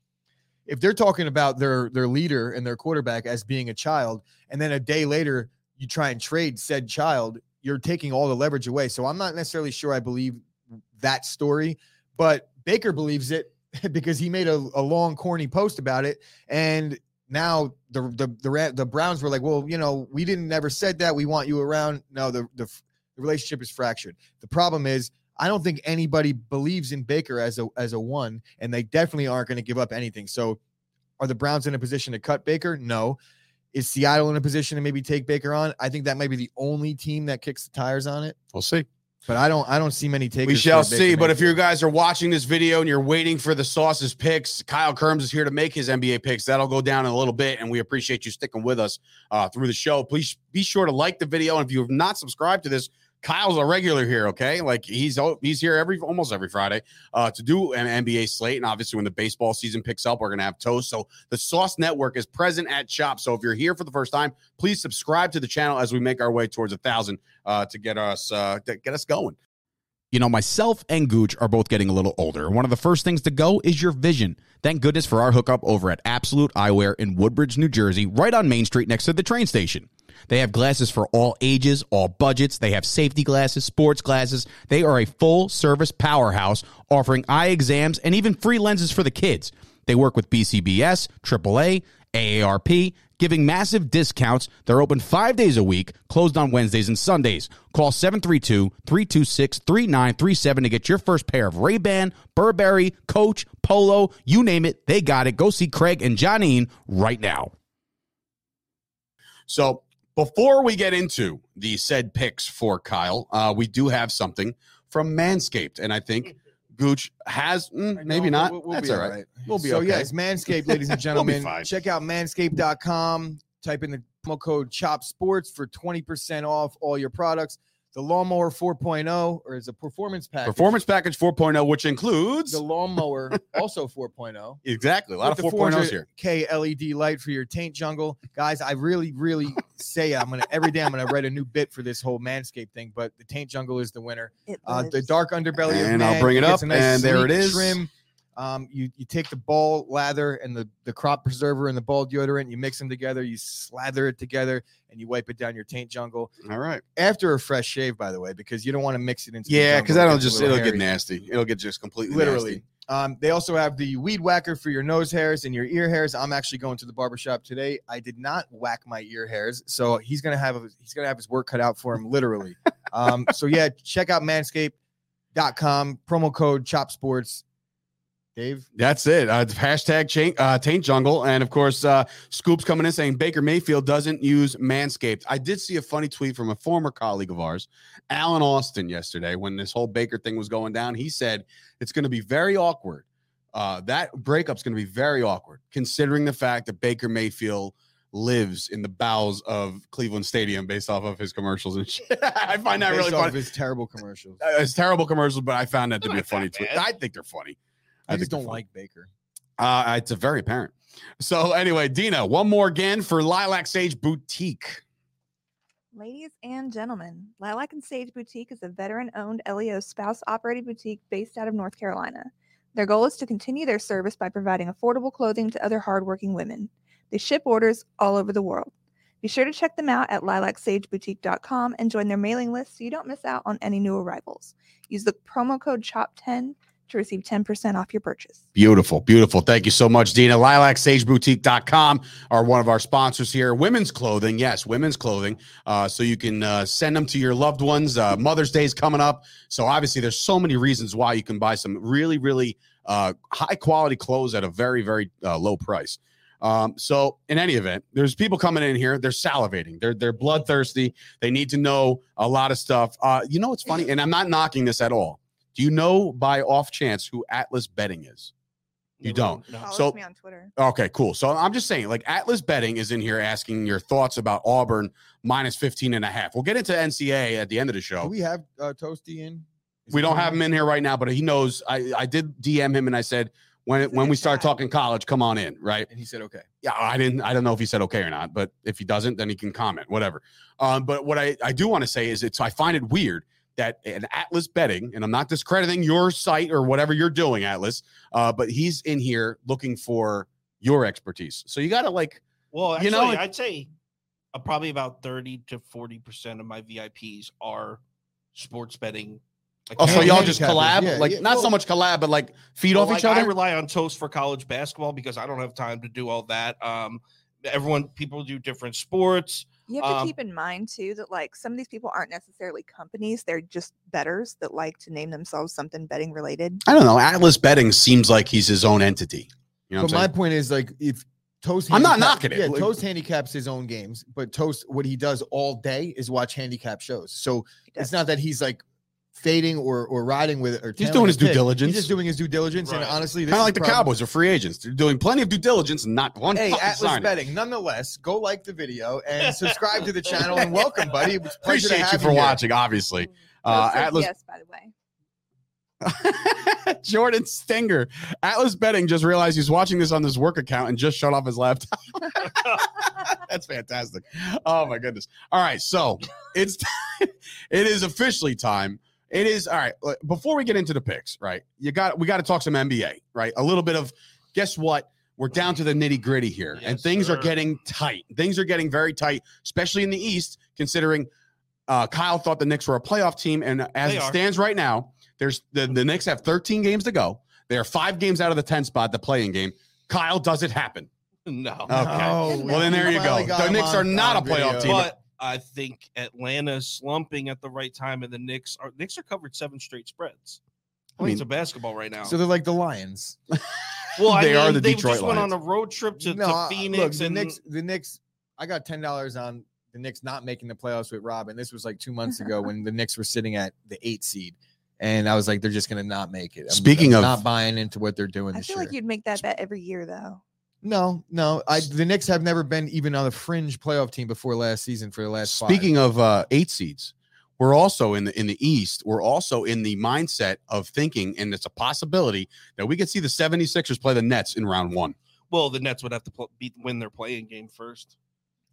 If they're talking about their their leader and their quarterback as being a child, and then a day later you try and trade said child, you're taking all the leverage away. So I'm not necessarily sure I believe that story, but Baker believes it *laughs* because he made a, a long corny post about it and now the, the the the Browns were like, well, you know, we didn't never said that. We want you around. No, the the, the relationship is fractured. The problem is, I don't think anybody believes in Baker as a as a one, and they definitely aren't going to give up anything. So, are the Browns in a position to cut Baker? No. Is Seattle in a position to maybe take Baker on? I think that might be the only team that kicks the tires on it. We'll see. But I don't I don't see many takers. We shall see. But if you guys are watching this video and you're waiting for the sauces picks, Kyle Kerms is here to make his NBA picks. That'll go down in a little bit, and we appreciate you sticking with us uh, through the show. Please be sure to like the video, and if you have not subscribed to this, Kyle's a regular here. Okay, like he's he's here every almost every Friday uh, to do an NBA slate, and obviously when the baseball season picks up, we're gonna have toast. So the Sauce Network is present at Chop. So if you're here for the first time, please subscribe to the channel as we make our way towards a thousand uh, to get us uh, to get us going. You know, myself and Gooch are both getting a little older. One of the first things to go is your vision. Thank goodness for our hookup over at Absolute Eyewear in Woodbridge, New Jersey, right on Main Street next to the train station. They have glasses for all ages, all budgets. They have safety glasses, sports glasses. They are a full service powerhouse offering eye exams and even free lenses for the kids. They work with BCBS, AAA, AARP, giving massive discounts. They're open five days a week, closed on Wednesdays and Sundays. Call 732-326-3937 to get your first pair of Ray-Ban, Burberry, Coach, Polo, you name it, they got it. Go see Craig and Johnine right now. So before we get into the said picks for Kyle, uh, we do have something from Manscaped. And I think Gooch has, mm, maybe know, not. we'll- we'll That's be all all right. right. We'll be so okay. yes, Manscaped, ladies and *laughs* We'll gentlemen. check out manscaped.com. Type in the promo code Chop Sports for 20% off all your products. The lawnmower 4.0 or is a performance package. Performance package 4.0, which includes The lawnmower also 4.0. *laughs* exactly a lot of the 4.0s here. 400K LED E light for your taint jungle. Guys, I really, really *laughs* say I'm gonna every day I'm gonna write a new bit for this whole manscape thing, but the taint jungle is the winner. It Uh, the dark underbelly of And I'll bring it up, a nice and there it is. Trim. Um, you you take the ball lather and the the crop preserver and the ball deodorant, you mix them together, you slather it together, and you wipe it down your taint jungle All right. after a fresh shave, by the way, because you don't want to mix it into. Yeah, because that'll just it'll get nasty. It'll get just completely literally. nasty. Um, they also have the weed whacker for your nose hairs and your ear hairs. I'm actually going to the barbershop today. I did not whack my ear hairs, so he's gonna have a, he's gonna have his work cut out for him, literally. *laughs* um, so yeah, check out manscaped.com, promo code Chop Sports. Dave, That's it. Uh, hashtag chain, uh, taint jungle. And of course, uh, Scoop's coming in saying Baker Mayfield doesn't use Manscaped. I did see a funny tweet from a former colleague of ours, Alan Austin, yesterday when this whole Baker thing was going down. He said it's going to be very awkward. Uh, that breakup's going to be very awkward, considering the fact that Baker Mayfield lives in the bowels of Cleveland Stadium based off of his commercials and *laughs* shit. I find that based really off funny. of his terrible commercials. Uh, It's terrible commercials, but I found that to be a funny tweet. I think they're funny. I just don't like Baker. Uh, it's a very apparent. So anyway, Dina, one more again for Lilac Sage Boutique. Ladies and gentlemen, Lilac and Sage Boutique is a veteran owned LEO spouse operated boutique based out of North Carolina. Their goal is to continue their service by providing affordable clothing to other hardworking women. They ship orders all over the world. Be sure to check them out at lilacsageboutique.com and join their mailing list so you don't miss out on any new arrivals. Use the promo code CHOP10 to receive 10% off your purchase. Beautiful, beautiful. Thank you so much, Dina. LilacSageBoutique.com are one of our sponsors here. Women's clothing, yes, women's clothing. Uh, so you can uh, send them to your loved ones. Uh, Mother's Day is coming up. So obviously, there's so many reasons why you can buy some really, really uh, high quality clothes at a very, very uh, low price. Um, so in any event, there's people coming in here. They're salivating. They're they're bloodthirsty. They need to know a lot of stuff. Uh, you know what's funny? And I'm not knocking this at all. Do you know by off chance who Atlas Betting is? You don't. no. Follow So- me on Twitter. Okay, cool. So I'm just saying, like Atlas Betting is in here asking your thoughts about Auburn minus 15 and a half. We'll get into NCA at the end of the Do show. we have uh, Toasty in? Is We don't have him in here right now, but he knows. I, I did DM him and I said, when He's when we start talking college, come on in, right? And he said, okay. Yeah, I didn't. I don't know if he said okay or not, but if he doesn't, then he can comment, whatever. Um, but what I, I do want to say is it's I find it weird that an Atlas betting, and I'm not discrediting your site or whatever you're doing, Atlas, uh, but he's in here looking for your expertise. So you got to like, Well, You actually, know, I'd say uh, probably about 30 to 40 percent of my VIPs are sports betting. Oh, so y'all just collab? yeah, like yeah. not so much collab, but like feed Well, off each like, I other. rely on Toast for college basketball because I don't have time to do all that. Um, everyone, people do different sports. You have to Um, keep in mind too that like some of these people aren't necessarily companies; they're just betters that like to name themselves something betting related. I don't know. Atlas Betting seems like he's his own entity. You know what but I'm my saying? point is like if Toast, I'm not handicap- knocking it. Yeah, Like- Toast handicaps his own games, but Toast, what he does all day is watch handicap shows. So it's not that he's like fading or or riding with it or He's doing his due pick. diligence. He's just doing his due diligence, and honestly, Kind of like the probably- Cowboys are free agents. They're doing plenty of due diligence not one Hey, Atlas signing. Betting. Nonetheless, go like the video and *laughs* subscribe to the channel and welcome, buddy. It was a pleasure to Appreciate you have for here. watching, obviously. Uh, Atlas yes, by the way. *laughs* Jordan Stenger. Atlas Betting just realized he's watching this on his work account and just shut off his laptop. *laughs* That's fantastic. Oh my goodness. All right, so it's it is officially time. It is all right. look, Before we get into the picks, right? You got we got to talk some NBA, right? A little bit of guess what? We're down to the nitty gritty here, and Yes, things are getting tight. Things are getting very tight, especially in the East, considering uh, Kyle thought the Knicks were a playoff team, and as They it are. stands right now, there's the, the Knicks have 13 games to go. They are five games out of the 10 spot, the playing game. Kyle, does it happen? No. Okay. No, Well, then there you go. The him Knicks on- are not a playoff video. team. But I think Atlanta is slumping at the right time, and the Knicks are Knicks are covered seven straight spreads. I I mean, mean- it's a basketball right now. So they're like the Lions. *laughs* *laughs* well, I they are the they Detroit just went on a road trip to, no, to Phoenix, look, the and Knicks. The Knicks. I got ten dollars on the Knicks not making the playoffs with Rob, and this was like two months ago when the Knicks were sitting at the eight seed, and I was like, they're just gonna not make it. I'm- Speaking I'm of- not buying into what they're doing I this feel year. like you'd make that bet every year, though. No, no, I the Knicks have never been even on a fringe playoff team before last season for the last. five. Speaking of uh, eight seeds, we're also in the in the East. We're also in the mindset of thinking, and it's a possibility that we could see the 76ers play the Nets in round one. well, the Nets would have to pl- beat win their playing game first.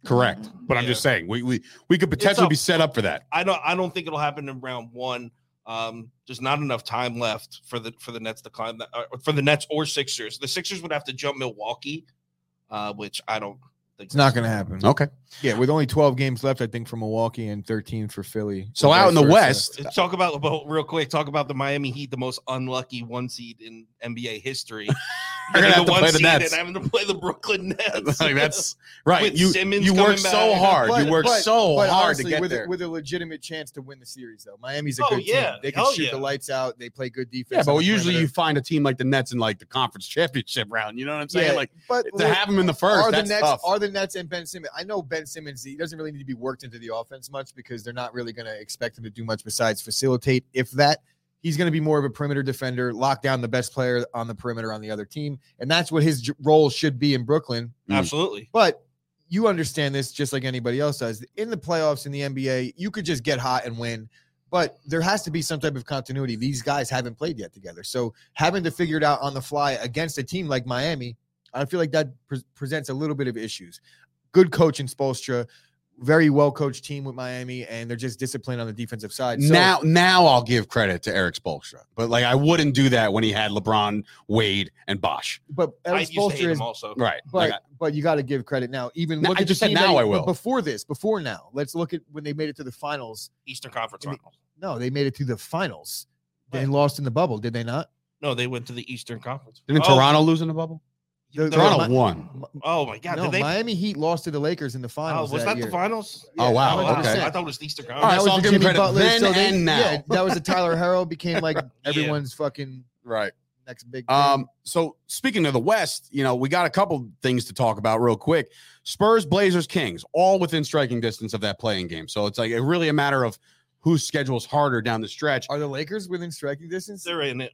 Correct. But I'm just saying, we we we could potentially up. be set up for that. I don't I don't think it'll happen in round one. Um, there's not enough time left for the for the Nets to climb that uh, for the Nets or Sixers. The Sixers would have to jump Milwaukee, uh, which I don't think it's not gonna happen. Okay. Yeah, with only twelve games left, I think for Milwaukee and thirteen for Philly. So or out in the. West, Uh, Talk about, about real quick. Talk about the Miami Heat, the most unlucky one seed in NBA history. *laughs* They're gonna have to play the seed Nets. And having to play the Brooklyn *laughs* Nets. like that's right. With You Simmons you work so back. hard. But- you work but- so but hard honestly, to get with there. A, with a legitimate chance to win the series, though. Miami's a Oh, good yeah. team. They can Hell shoot yeah. the lights out. They play good defense. yeah, but the usually you find a team like the Nets in like the conference *laughs* championship round. You know what I'm saying? Like but to look, have them in the first, are the Nets tough. are the Nets and Ben Simmons? I know Ben Simmons. He doesn't really need to be worked into the offense much because they're not really going to expect him to do much besides facilitate. If that, he's going to be more of a perimeter defender, lock down the best player on the perimeter on the other team, and that's what his role should be in Brooklyn. Mm. Absolutely. But you understand this just like anybody else does. In the playoffs in the NBA, you could just get hot and win, but there has to be some type of continuity. These guys haven't played yet together. So having to figure it out on the fly against a team like Miami, I feel like that pre- presents a little bit of issues. Good coach in Spoelstra, very well coached team with Miami, and they're just disciplined on the defensive side. So, now, now I'll give credit to Eric Spoelstra, but like I wouldn't do that when he had LeBron, Wade, and Bosh. but I Eric used to hate Spoelstra is him also. Right. But Like, but you got to give credit now. Even No, look I at just said now that- I will. Before this, before now, let's look at when they made it to the finals. Eastern Conference I mean, Finals. No, they made it to the finals. They lost in the bubble, did they not? No, they went to the Eastern Conference. didn't Oh, Toronto lose in the bubble? The- Toronto Mi- won. Oh my God! no, did they? Miami Heat lost to the Lakers in the oh, finals. was that that year. the finals? Oh, wow, Oh, wow. okay. I thought it was the Eastern All right, Conference. so was I'll give Jimmy credit Butler, then so they- and now. Yeah, that was a Tyler Herro became like *laughs* everyone's fucking Right. next big. Thing. Um, so speaking of the West, you know, we got a couple things to talk about real quick. Spurs, Blazers, Kings, all within striking distance of that playing game. So it's like it really a matter of whose schedule is harder down the stretch. Are the Lakers within striking distance? They're in it.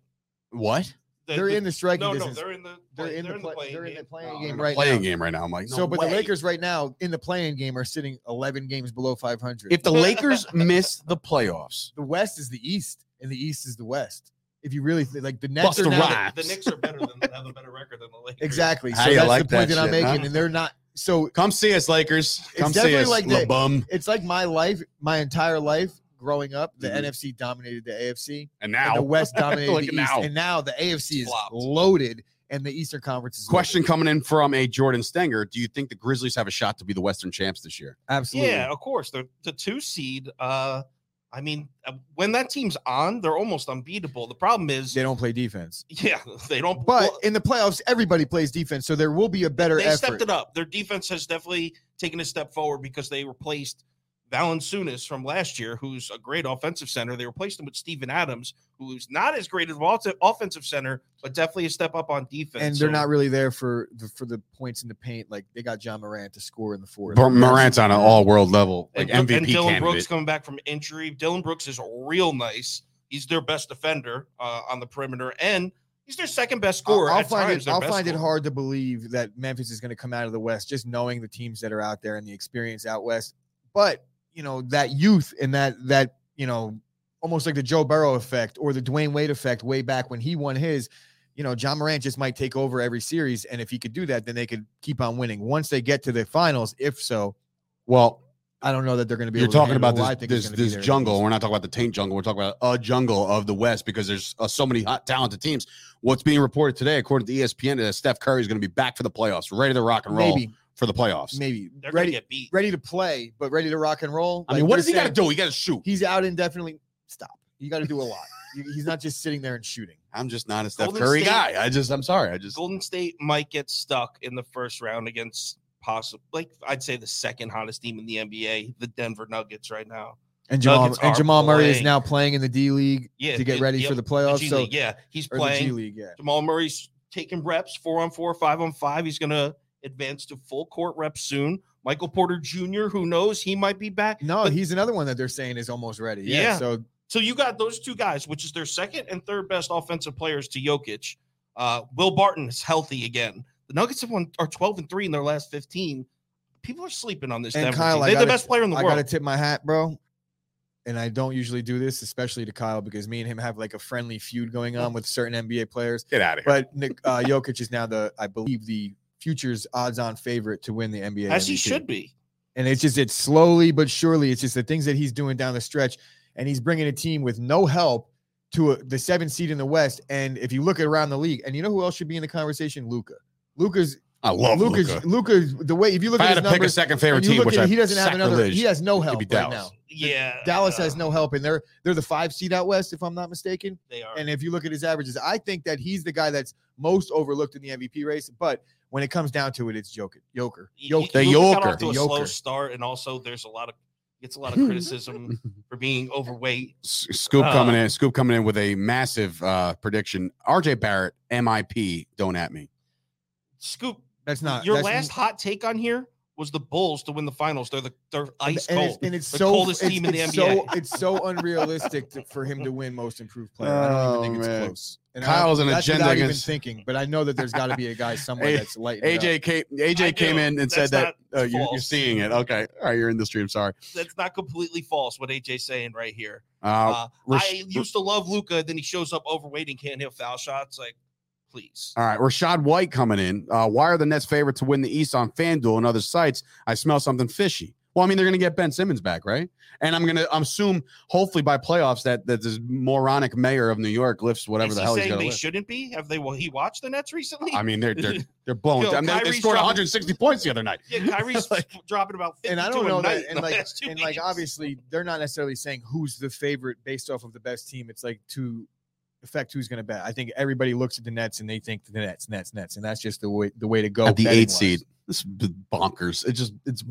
What? The- They're the- in the striking No, no, they're in the. They're play- in the play- playing they're in the playing game in the right playing now. game right now. I'm like, no so, but way. the Lakers right now in the playing game are sitting 11 games below 500. if the Lakers *laughs* miss the playoffs, the West is the East and the East is the West. If you really think like the Nets Busta are now the- The Knicks are better than have a better record than the Lakers. exactly. How So you that's like the point that that, I'm shit, huh? making, and they're not. So come see us, Lakers. Come see us, like like that. bum. it's like my life, my entire life growing up. The Mhm. NFC dominated the AFC, And and now the West *laughs* dominated the East, now. and now the AFC is Flopped. loaded. and the Eastern Conference is Question loaded. coming in from a Jordan Stenger. Do you think the Grizzlies have a shot to be the Western champs this year? Absolutely. Yeah, of course. They're the two seed. Uh, I mean, uh, when that team's on, they're almost unbeatable. The problem is, They don't play defense. yeah, *laughs* they don't. But well, in the playoffs, everybody plays defense, so there will be a better they effort. stepped it up. Their defense has definitely taken a step forward because they replaced Valanciunas from last year, who's a great offensive center. They replaced him with Steven Adams, who's not as great of an offensive center, but definitely a step up on defense. and they're So- not really there for the for the points in the paint. Like they got Ja Morant to score in the fourth. Bur- Morant's on an all-world level, like and, MVP and Dillon candidate. Brooks coming back from injury. Dillon Brooks is real nice. He's their best defender uh, on the perimeter, and he's their second best I'll, scorer. I'll find times, it. I'll find it hard to believe that Memphis is going to come out of the West, just knowing the teams that are out there and the experience out west. But you know that youth and that that you know almost like the Joe Burrow effect or the Dwyane Wade effect way back when he won his. You know, Ja Morant just might take over every series, and if he could do that, then they could keep on winning. Once they get to the finals, if so, well, I don't know that they're going to be. you're talking about this this, this there in the jungle. We're not talking about the taint jungle. We're talking about a jungle of the West because there's uh, so many hot, talented teams. What's being reported today, according to ESPN, is that Steph Curry is going to be back for the playoffs, ready to rock and roll Maybe, for the playoffs. maybe They're ready, to get beat. ready to play, but ready to rock and roll. I mean, Like, what they're does he got to saying do? He got to shoot. He's out indefinitely. Stop. You got to do a lot. You- He's not just sitting there and shooting. *laughs* I'm just not a Steph Golden Curry State- guy. I just, I'm sorry. I just, Golden State might get stuck in the first round against possible, like I'd say, the second hottest team in the NBA, the Denver Nuggets, right now. And Jamal Nuggets and are Jamal Murray is playing. now playing in the D League Yeah, to get the- ready yep, for the the playoffs. G so League, yeah, he's or the G playing. League, yeah. Jamal Murray's taking reps, four on four, five on five. He's going to advance to full court reps soon. Michael Porter Jr., who knows, he might be back. No, But- he's another one that they're saying is almost ready. Yeah. Yeah. So So you got those two guys, which is their second and third best offensive players to Jokic. Uh, Will Barton is healthy again. The Nuggets have won are 12 and 3 in their last 15. People are sleeping on this And Denver Kyle, team. They're the gotta- best player in the I world. I gotta tip my hat, bro. And I don't usually do this, especially to Kyle, because me and him have like a friendly feud going on with certain NBA players. get out of here. But Nick uh, Jokic is now the, I believe, the future's odds-on favorite to win the NBA. As he should be. and it's just it's slowly but surely it's just the things that he's doing down the stretch and he's bringing a team with no help to a, the seventh seed in the west and if you look around the league and you know who else should be in the conversation Luka Luka's I love Luka's Luka. Luka's the way if you look If look I at had his to pick a second favorite team, look which at, I he doesn't have another he has no help right Dallas. now Yeah. dallas has no help and they're they're the five seed out west if i'm not mistaken They are. and if you look at his averages i think that he's the guy that's most overlooked in the mvp race but when it comes down to it it's joker joker He- Jokic. he- The Luka got Joker. a The slow Joker. start, and also there's a lot of gets a lot of *laughs* criticism for being overweight. S- Scoop coming Uh, in. Scoop coming in with a massive uh, prediction. RJ Barrett, MIP. Don't at me. Scoop, that's not your that's last hot take on here was the Bulls to win the finals. They're the they're ice and cold. It's, and it's The so coldest it's, team in the it's NBA. So, it's so unrealistic to, for him to win most improved player. I don't even Oh, think it's close. And Kyle's don't- an that's agenda without even against- thinking, but I know that there's got to be a guy somewhere A- that's lighting. it AJ up. came. AJ came in and That's said that not uh, you're, you're seeing it. Okay. All right. You're in the stream. Sorry. That's not completely false what AJ's saying right here. Uh, Uh, Rash- I used to love Luka, then he shows up overweight and can't hit foul shots. Like, please. all right. Rashad White coming in. Uh, why are the Nets favorite to win the East on FanDuel and other sites? I smell something fishy. Well, I mean, they're going to get Ben Simmons back, right? And I'm going to assume, hopefully, by playoffs, that that this moronic mayor of New York lifts whatever Is the he hell he's saying they lift. shouldn't be? Have they? Well, he watched the Nets recently. I mean, they're they're *laughs* they're blowing. Yo, I mean, they- they Kyrie's scored dropping- 160 points the other night. yeah, Kyrie's *laughs* Like- dropping about 52 and I don't know a night that, in and the like, last two and like, games. obviously, they're not necessarily saying who's the favorite based off of the best team. It's like to affect who's going to bet. I think everybody looks at the Nets and they think the Nets, Nets, Nets, and that's just the way the way to go. At the eight betting-wise. seed. This is bonkers. It just it's.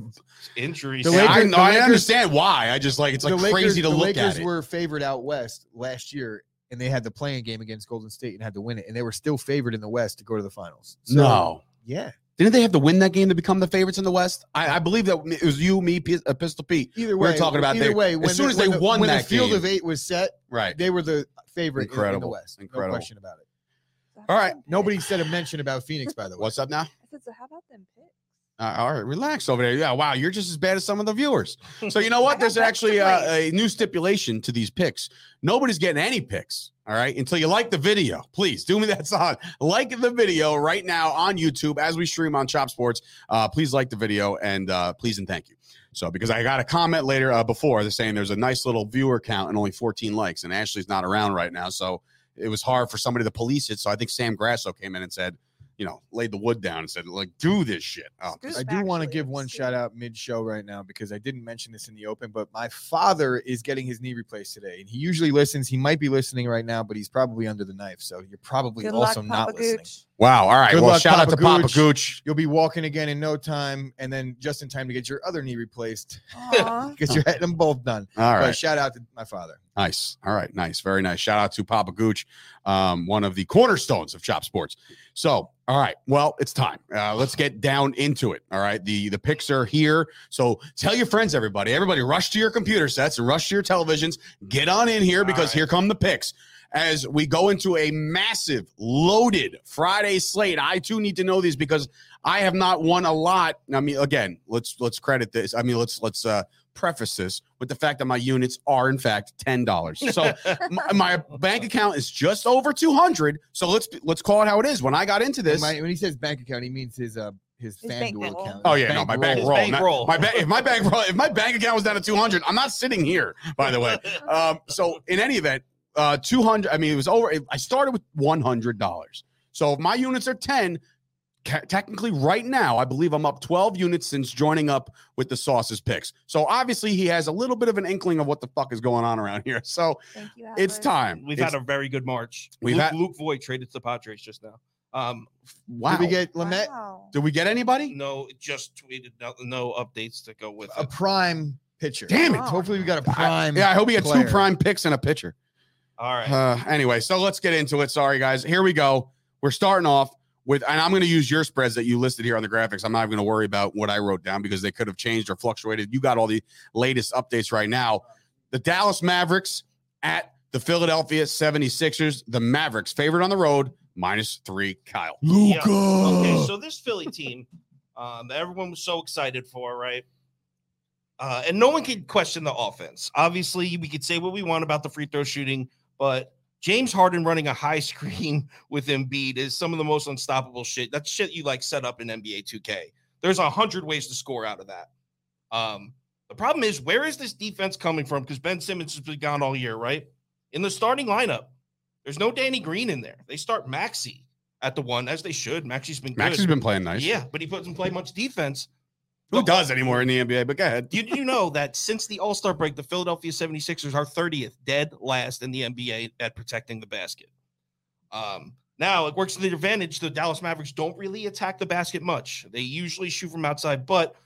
injuries. The Yeah, I Lakers- know. the I understand why. I just like it's like Lakers, crazy to the look Lakers at it. were favored out west last year, and they had the playing game against Golden State and had to win it, and they were still favored in the West to go to the finals. So, no. yeah. Didn't they have to win that game to become the favorites in the West? I, I believe that it was you, me, P- uh, Pistol Pete. Either way, We're talking about either they- way. as When soon the- as they when the- won when that the field game. of eight was set, Right. they were the favorite in- in, the West. Incredible. No question about it. So how All about right. them Nobody said a mention about Phoenix, by the way. What's up now? I said, so how about them picks? Uh, all right, relax over there. Yeah, wow, you're just as bad as some of the viewers. So you know *laughs* what? There's actually uh, a new stipulation to these picks. Nobody's getting any picks. All right, until you like the video. Please do me that *laughs* song. Like the video right now on YouTube as we stream on Chop Sports. Uh, please like the video and uh, please and thank you. So because I got a comment later uh, before they're saying there's a nice little viewer count and only 14 likes, and Ashley's not around right now, so it was hard for somebody to police it. So I think Sam Grasso came in and said, you know, laid the wood down and said, like, do this shit. Oh, I do want to give one shout out mid show right now because I didn't mention this in the open, but my father is getting his knee replaced today, and he usually listens. He might be listening right now, but he's probably under the knife, so you're probably Good also luck, not Papa listening. Gooch. wow. All right. Good well, luck, shout out Papa to Papa Gooch. Gooch. You'll be walking again in no time, and then just in time to get your other knee replaced because *laughs* you're getting them both done. All right. But shout out to my father. Nice. All right. Nice. Very nice. Shout out to Papa Gooch, um, one of the cornerstones of Chop Sports. So, all right. Well, it's time. Uh, let's get down into it. All right. The the picks are here. So tell your friends, everybody. Everybody, rush to your computer sets and rush to your televisions. Get on in here because right. here come the picks. As we go into a massive, loaded Friday slate, I too need to know these because I have not won a lot. I mean, again, let's let's credit this. I mean, let's let's uh preface this with the fact that my units are in fact ten dollars. So my, *laughs* my bank account is just over 200 so let's let's call it how it is when i got into And this my- when he says bank account, he means his uh his, His FanDuel account. oh His yeah no my bank bankroll. roll, His not- bankroll. my ba- if my bank roll if my bank account was down to 200 i'm not sitting here by the way *laughs* um so in any event uh 200 i mean it was over i started with 100 dollars so if my units are 10 ca- technically right now i believe i'm up 12 units since joining up with the sauces picks so obviously he has a little bit of an inkling of what the fuck is going on around here so Thank you. it's time We've It's- had a very good March. We've Luke, had- Luke Voit traded to the Padres just now. Um, wow Did we get Lamet Wow. did we get anybody no, just tweeted no, no updates to go with a it. prime pitcher? Damn it. Hopefully we got a prime. yeah, I hope he had player. two prime picks and a pitcher. All right. Uh, anyway, so let's get into it. Sorry, guys. Here we go. We're starting off with, and I'm going to use your spreads that you listed here on the graphics. I'm not going to worry about what I wrote down because they could have changed or fluctuated. You got all the latest updates right now. The Dallas Mavericks at the Philadelphia 76ers. The Mavericks favorite on the road, minus three. Kyle. Yeah. Okay, so this Philly team, um, everyone was so excited for, right? Uh, and no one can question the offense. Obviously, we could say what we want about the free throw shooting, but James Harden running a high *laughs* screen with Embiid is some of the most unstoppable shit. That's shit you like set up in NBA 2K. There's a hundred ways to score out of that. Um, the problem is, where is this defense coming from? Because Ben Simmons has been gone all year, right? In the starting lineup, there's no Danny Green in there. They start Maxey at the one, as they should. Maxey's been good. Max has been playing nice. Yeah, but he doesn't play much defense. Who does anymore in the NBA? But go ahead. Did you know that since the All Star break, the Philadelphia 76ers are 30th, dead last in the NBA at protecting the basket? Um, now it works to their advantage. The Dallas Mavericks don't really attack the basket much. They usually shoot from outside, but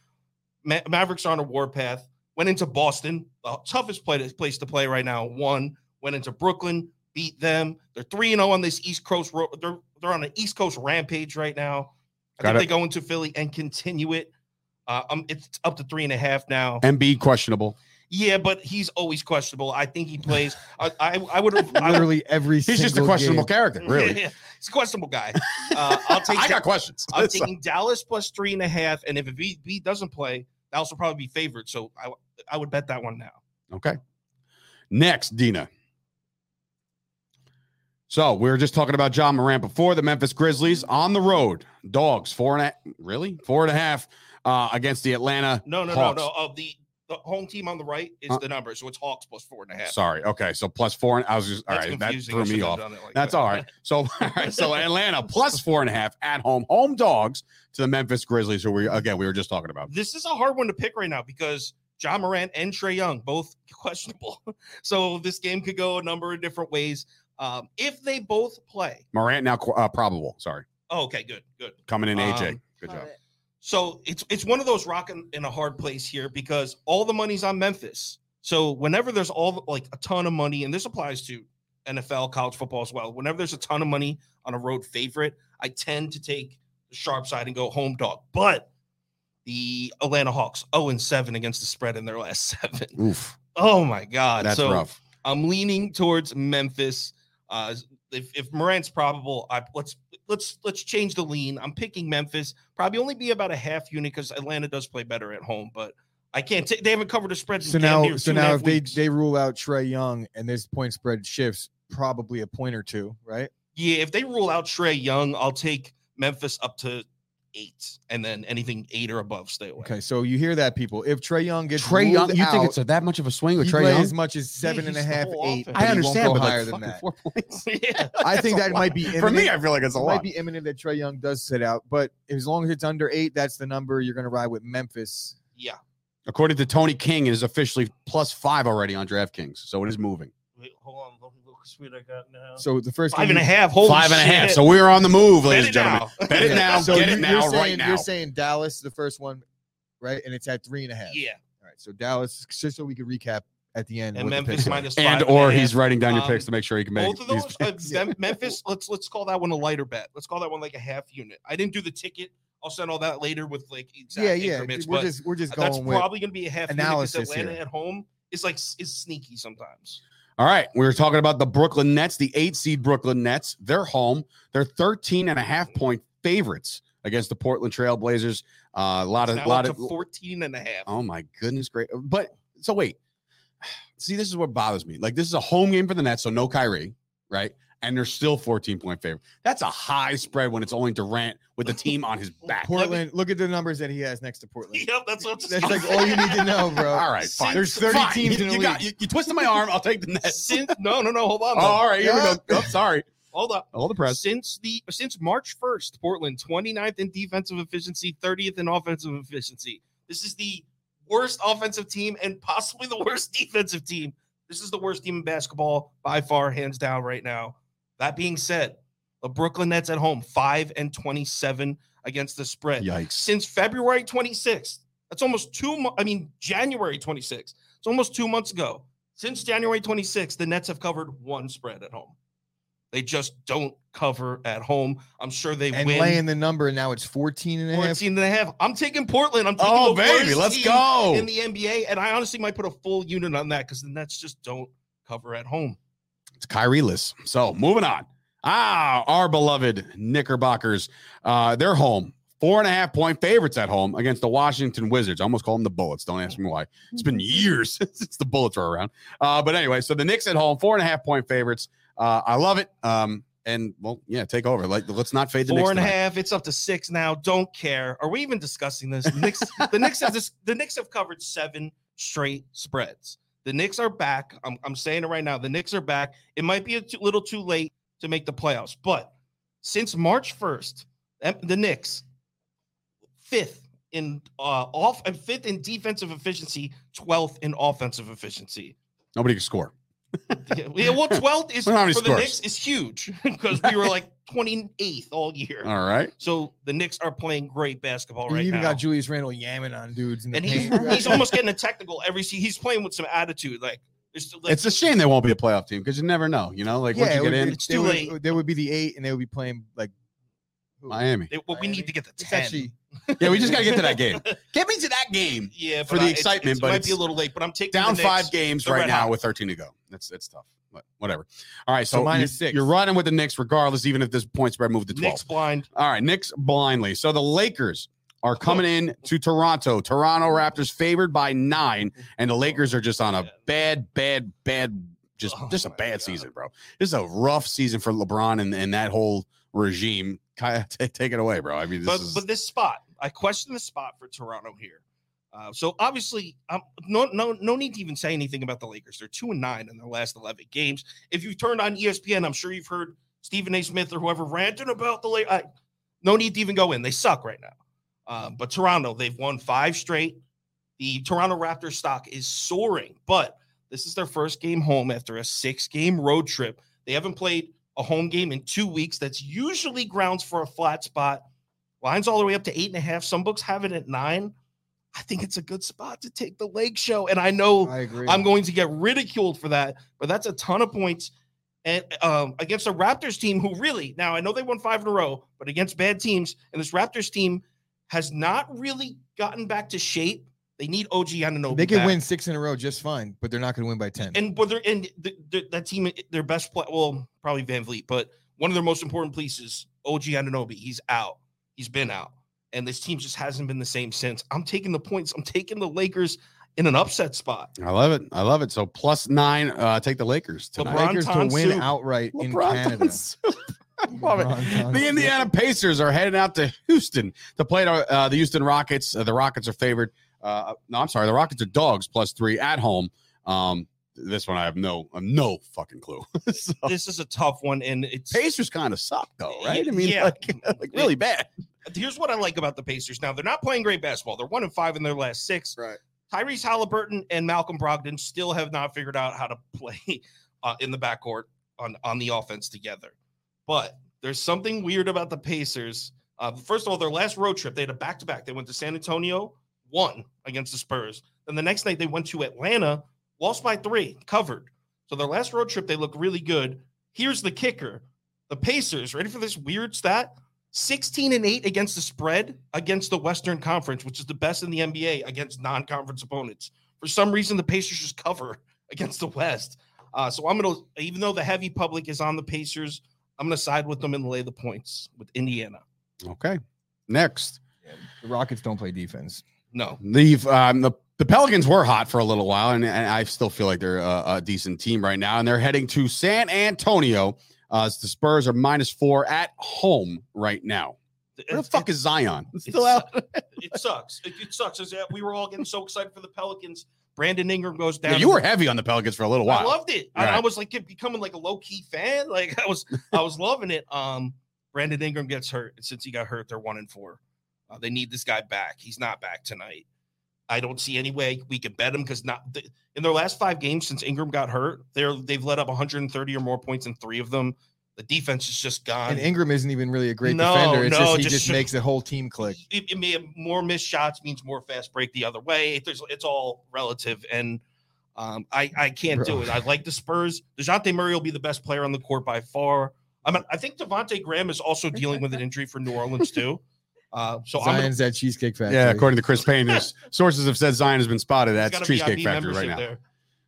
Ma- Mavericks are on a warpath. Went into Boston, the toughest play- place to play right now. Won. Went into Brooklyn, beat them. They're three and zero on this East Coast. Ro- they're they're on an East Coast rampage right now. I Got think it. they go into Philly and continue it. Uh, um, it's up to three and a half now. Embiid questionable. Yeah, but he's always questionable. I think he plays. I I, I would. *laughs* Literally every. He's just a questionable game. character, really. he's a questionable guy. *laughs* Uh, I'll take. I Da- got questions. I'm taking Dallas plus three and a half, and if B, B doesn't play, Dallas will probably be favored. So I I would bet that one now. Okay. Next, Dina. So we were just talking about Ja Morant before the Memphis Grizzlies on the road. Dogs four and a really four and a half uh, against the Atlanta. No, no, Hawks. no, no. Of the the home team on the right is Uh, the number, so it's Hawks plus four and a half. Sorry. Okay. So plus four. And I was just all That's right. That threw me off. like That's that. all right. So *laughs* all right. So Atlanta plus four and a half at home. Home dogs to the Memphis Grizzlies, who we again we were just talking about. This is a hard one to pick right now because Ja Morant and Trae Young both *laughs* questionable. so this game could go a number of different ways. Um, if they both play, Morant now uh, probable. Sorry, oh, okay, good, good. coming in. AJ, Um, good job. it. So it's it's one of those rocking in a hard place here because all the money's on Memphis. So whenever there's all like a ton of money, and this applies to NFL, college football as well. Whenever there's a ton of money on a road favorite, I tend to take the sharp side and go home dog. But the Atlanta Hawks 0 and 7 against the spread in their last *laughs* seven. Oof, Oh my god. that's so rough. I'm leaning towards Memphis. Uh, if, if Morant's probable, I let's let's let's change the lean. I'm picking Memphis. Probably only be about a half unit because Atlanta does play better at home, but I can't. take they haven't covered a spread. So now, so two and a now if they they rule out Trae Young and this point spread shifts, probably a point or two, right? yeah, if they rule out Trae Young, I'll take Memphis up to eight, and then anything eight or above, stay away. Okay, so you hear that, people. If Trae Young gets Trae Young, ruled you think it's a, that much of a swing with Trae Young? as much as seven and a half, eight. I understand, but higher like, than that. four points. *laughs* *laughs* yeah, I think that might lot. be For me, imminent. I feel like it's a It lot. might be imminent that Trae Young does sit out, but as long as it's under eight, that's the number you're going to ride with Memphis. yeah. According to Tony King, it is officially plus five already on DraftKings, so it is moving. Wait, hold on. Look, look how sweet I got now. So the first Five thing and a half. Holy Five and a half. shit. So we are on the move, ladies and gentlemen. now. Bet it now. So Get you- it you're now, saying, right now. You're saying Dallas, the first one, right? And it's at three and a half. Yeah, All right. So Dallas, just so we can recap at the end. and what the Memphis picks are. minus and five or a he's writing down your Um, picks to make sure he can make both of those. Uh, these- Mem- Memphis. Let's let's call that one a lighter bet. Let's call that one like a half unit. I didn't do the ticket. I'll send all that later with like exact Yeah, yeah. increments. We're but just we're just that's going with. probably going to be a half analysis unit because Atlanta here. at home is like s- is sneaky sometimes. All right. We were talking about the Brooklyn Nets, the eight seed Brooklyn Nets. They're home. They're 13 and a half point favorites against the Portland Trailblazers. Uh, a lot of, lot of, to 14 and a half. oh my goodness, great. But so wait, *sighs* see, this is what bothers me. Like, this is a home game for the Nets, so no Kyrie, right? And they're still 14 point favorite. That's a high spread when it's only Durant with the team on his back. Portland. Look at the numbers that he has next to Portland. *laughs* Yep, that's what *laughs* That's like all you need to know, bro. All right, fine. There's 30 Fine. teams You, in the you got league. you, you twisted my arm. I'll take the Nets. *laughs* Since, no, no, no. Hold on. Oh, all right, here we Yeah. go. Oh, sorry. Hold up. All the press. Since the since March 1st, Portland 29th in defensive efficiency, 30th in offensive efficiency. This is the worst offensive team and possibly the worst defensive team. This is the worst team in basketball by far, hands down, right now. That being said, the Brooklyn Nets at home, 5 and 27 against the spread. Yikes. Since February 26th, that's almost two months. I mean, January 26th. It's almost two months ago. Since January 26th, the Nets have covered one spread at home. They just don't cover at home. I'm sure they And win. laying the number, and now it's 14 and a half. 14 and a half. I'm taking Portland. I'm taking Oh, the baby, let's go. in the NBA, and I honestly might put a full unit on that because the Nets just don't cover at home. It's Kyrie list. So moving on. Ah, our beloved Knickerbockers. Uh, they're home. Four and a half point favorites at home against the Washington Wizards. I almost call them the Bullets. Don't ask me why. It's been *laughs* years *laughs* since the Bullets were around. Uh, but anyway, so the Knicks at home, four and a half point favorites. Uh, I love it. Um, and well, yeah, take over. Like, let's not fade the Knicks. And a half. It's up to six now. Don't care. Are we even discussing this? The Knicks, *laughs* the Knicks have this, the Knicks have covered seven straight spreads. The Knicks are back. I'm, I'm saying it right now. The Knicks are back. It might be a too, little too late to make the playoffs, but since March 1st, the Knicks fifth in uh off and fifth in defensive efficiency, 12th in offensive efficiency. Nobody can score. Yeah, yeah, well, 12th is *laughs* We don't for the scores. Knicks is huge *laughs* because we were like 28th all year. All right. So the Knicks are playing great basketball You right even now. got Julius Randle yamming on dudes. In the and he's he's almost getting a technical every se- he's playing with some attitude. Like it's, like, It's a shame they won't be a playoff team because you never know. You know, like once you get be- in, It's they too would- late. There would be the eight, and they would be playing like? Miami. they- well, we need to get the It's 10. actually *laughs* Yeah, we just got to get to that game. Get me to that game. yeah, For the I- it's- excitement, it but might be a little late. But I'm taking Down the five games They're right now with 13 to go. That's that's tough, but whatever. All right, so, So minus you, six. You're running with the Knicks regardless, even if this point spread moved to 12. Knicks blind. All right, Knicks blindly. So the Lakers are coming in to Toronto. Toronto Raptors favored by nine, and the oh, Lakers are just on a bad, bad, bad, just Oh just a bad God. season, bro. This is a rough season for LeBron and, and that whole regime. *laughs* Take it away, bro. I mean, this but is but this spot, I question the spot for Toronto here. Uh, so obviously, um, no no no need to even say anything about the Lakers. They're two and nine in their last eleven games. If you've turned on ESPN, I'm sure you've heard Stephen A. Smith or whoever ranting about the Lakers. No need to even go in. They suck right now. Um, but Toronto, they've won five straight. The Toronto Raptors stock is soaring, but this is their first game home after a six game road trip. They haven't played a home game in two weeks. That's usually grounds for a flat spot. Lines all the way up to eight and a half. Some books have it at nine. I think it's a good spot to take the leg show. And I know I agree. I'm going to get ridiculed for that, but that's a ton of points. And um, against a Raptors team who really now I know they won five in a row, but against bad teams, and this Raptors team has not really gotten back to shape. They need OG Anunoby. They can back. win six in a row just fine, but they're not going to win by ten. And but they're and the, the, that team, their best play, well, probably VanVleet, but one of their most important pieces, OG Anunoby, he's out. He's been out, and this team just hasn't been the same since. I'm taking the points. I'm taking the Lakers in an upset spot. I love it. I love it. So plus nine, uh, take the Lakers tonight. LeBron Lakers to win soup. outright in Canada. Thomas. *laughs* Love it. The Indiana Pacers are heading out to Houston to play the, uh, the Houston Rockets. Uh, the Rockets are favored. Uh, no, I'm sorry. The Rockets are dogs plus three at home. Um, this one I have no uh, no fucking clue. *laughs* so, This is a tough one, and it's Pacers kind of suck though, right? I mean, yeah. like, *laughs* like really bad. here's what I like about the Pacers. Now they're not playing great basketball. They're one and five in their last six. Right. Tyrese Haliburton and Malcolm Brogdon still have not figured out how to *laughs* play uh, in the backcourt on on the offense together. But there's something weird about the Pacers. Uh, first of all, their last road trip, they had a back to back. They went to San Antonio, won against the Spurs. Then the next night they went to Atlanta, lost by three, covered. So their last road trip, they look really good. Here's the kicker: the Pacers, ready for this weird stat? 16 and 8 against the spread against the Western Conference, which is the best in the NBA against non-conference opponents. For some reason, the Pacers just cover *laughs* against the West. Uh, so I'm gonna, even though the heavy public is on the Pacers, I'm gonna side with them and lay the points with Indiana. Okay. Next, The Rockets don't play defense. No, the um, the the Pelicans were hot for a little while, and, and I still feel like they're a, a decent team right now. And they're heading to San Antonio. Uh, as the Spurs are minus four at home right now. Where the fuck is Zion? It's it still out. *laughs* it sucks. It, it sucks. Is that we were all getting so excited for the Pelicans. Brandon Ingram goes down. Yeah, you were heavy on the Pelicans for a little while. I loved it. I, I was like becoming like a low key fan. *laughs* Like I was, I was loving it. Um, Brandon Ingram gets hurt, and since he got hurt, they're one and four. Uh, they need this guy back. He's not back tonight. I don't see any way we can bet them because not in their last five games since Ingram got hurt, they're they've let up 130 or more points in three of them. The defense is just gone. And Ingram isn't even really a great No, defender. It's no, just he just just, makes the whole team click. It, it may more missed shots means more fast break the other way. There's, it's all relative, and um, I I can't do it. I like the Spurs. Dejounte Murray will be the best player on the court by far. I mean, I think Devonte' Graham is also dealing *laughs* with an injury for New Orleans too. Uh, so I'm gonna, Zion's that cheesecake factory. Yeah, according to Chris Payne, *laughs* sources have said Zion has been spotted he's at got Cheesecake Factory right now. There.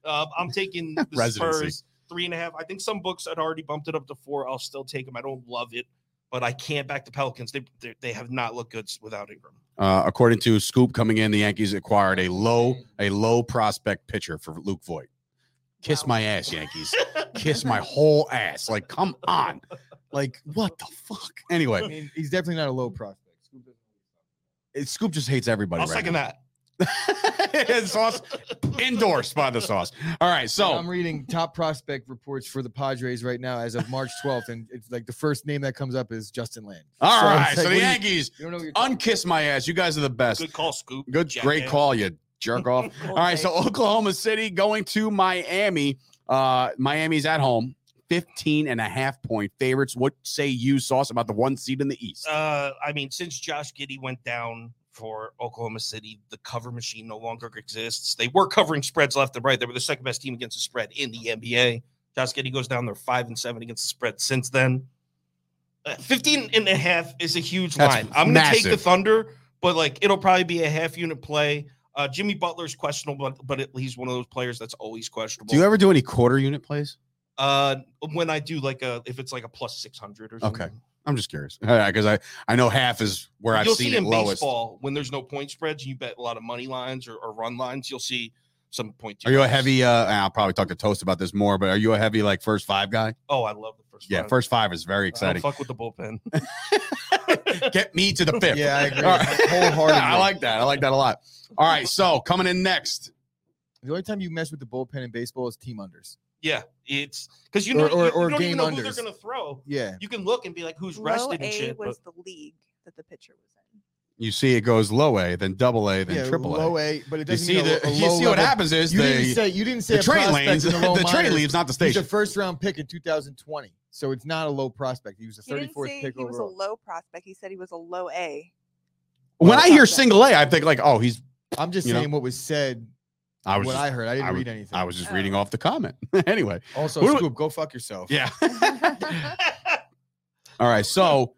Uh, I'm taking *laughs* the Residency. Spurs three and a half. I think some books had already bumped it up to four. I'll still take them. I don't love it, but I can't back the Pelicans. They they, they have not looked good without Ingram. Uh, according to Scoop coming in, the Yankees acquired a low a low prospect pitcher for Luke Voit. Kiss Wow. my ass, Yankees. *laughs* Kiss my whole ass. Like, come on. Like, what the fuck? I Anyway, mean, he's definitely not a low prospect. Scoop it, Scoop just hates everybody. I'll right second now. that. *laughs* sauce endorsed by the sauce. All right, so I'm reading top prospect reports for the Padres right now as of March 12th, and it's like the first name that comes up is Justin Lange. all So right, it's so like, the what Yankees You don't know what you're unkiss my ass. You guys are the best. Good call, Scoop. Good, great Jackass. call, you jerk off. *laughs* All right, so Oklahoma City going to Miami. Uh, Miami's at home, 15 and a half point favorites. What say you, Sauce, about the one seed in the East? Uh, I mean, since Josh Giddey went down for Oklahoma City, the cover machine no longer exists. They were covering spreads left and right. They were the second best team against the spread in the NBA. Josh Giddey goes down. They're five and seven against the spread since then. Uh, 15 and a half is a huge That's line. I'm going to take the. Thunder, but like it'll probably be a half unit play. Uh, Jimmy Butler's questionable, but, but he's one of those players that's always questionable. do you ever do any quarter unit plays? Uh, when I do like a, if it's like a plus 600 or something. Okay. I'm just curious *laughs* because I, I know half is where I've you'll seen see it in lowest. baseball when there's no point spreads, you bet a lot of money lines or, or run lines. You'll see some point. Are you a heavy? Uh, I'll probably talk to Toast about this more, but are you a heavy like first five guy? Oh, I love the first. Yeah, five. first five is very exciting. fuck with the bullpen. *laughs* *laughs* Get me to the fifth. Yeah, I agree. All Wholeheartedly. I like that. I like that a lot. All right, so coming in next. The only time you mess with the bullpen in baseball is team unders. Yeah, it's because you know or- you, or you don't game even know who unders. they're gonna throw. Yeah. You can look and be like, who's Low rested A and shit. was but the league that the pitcher was in. You see, it goes low A, then double A, then yeah, triple low A. A, but it doesn't see, mean the, a, a you low see what happens is You the, didn't say you didn't say the a train lanes. The, the, low *laughs* train leaves, not the He's a first round pick in 2020, so it's not a low prospect. He was a He didn't 34th say pick he was a low prospect. He said he was a low A. When I hear single A, I think like, oh, he's. I'm just you know, saying what was said. I was. what Just, I heard. I didn't I read anything. I was just Oh. reading off the comment. *laughs* anyway, also Who do- Scoop. Go fuck yourself. yeah. *laughs* All right, so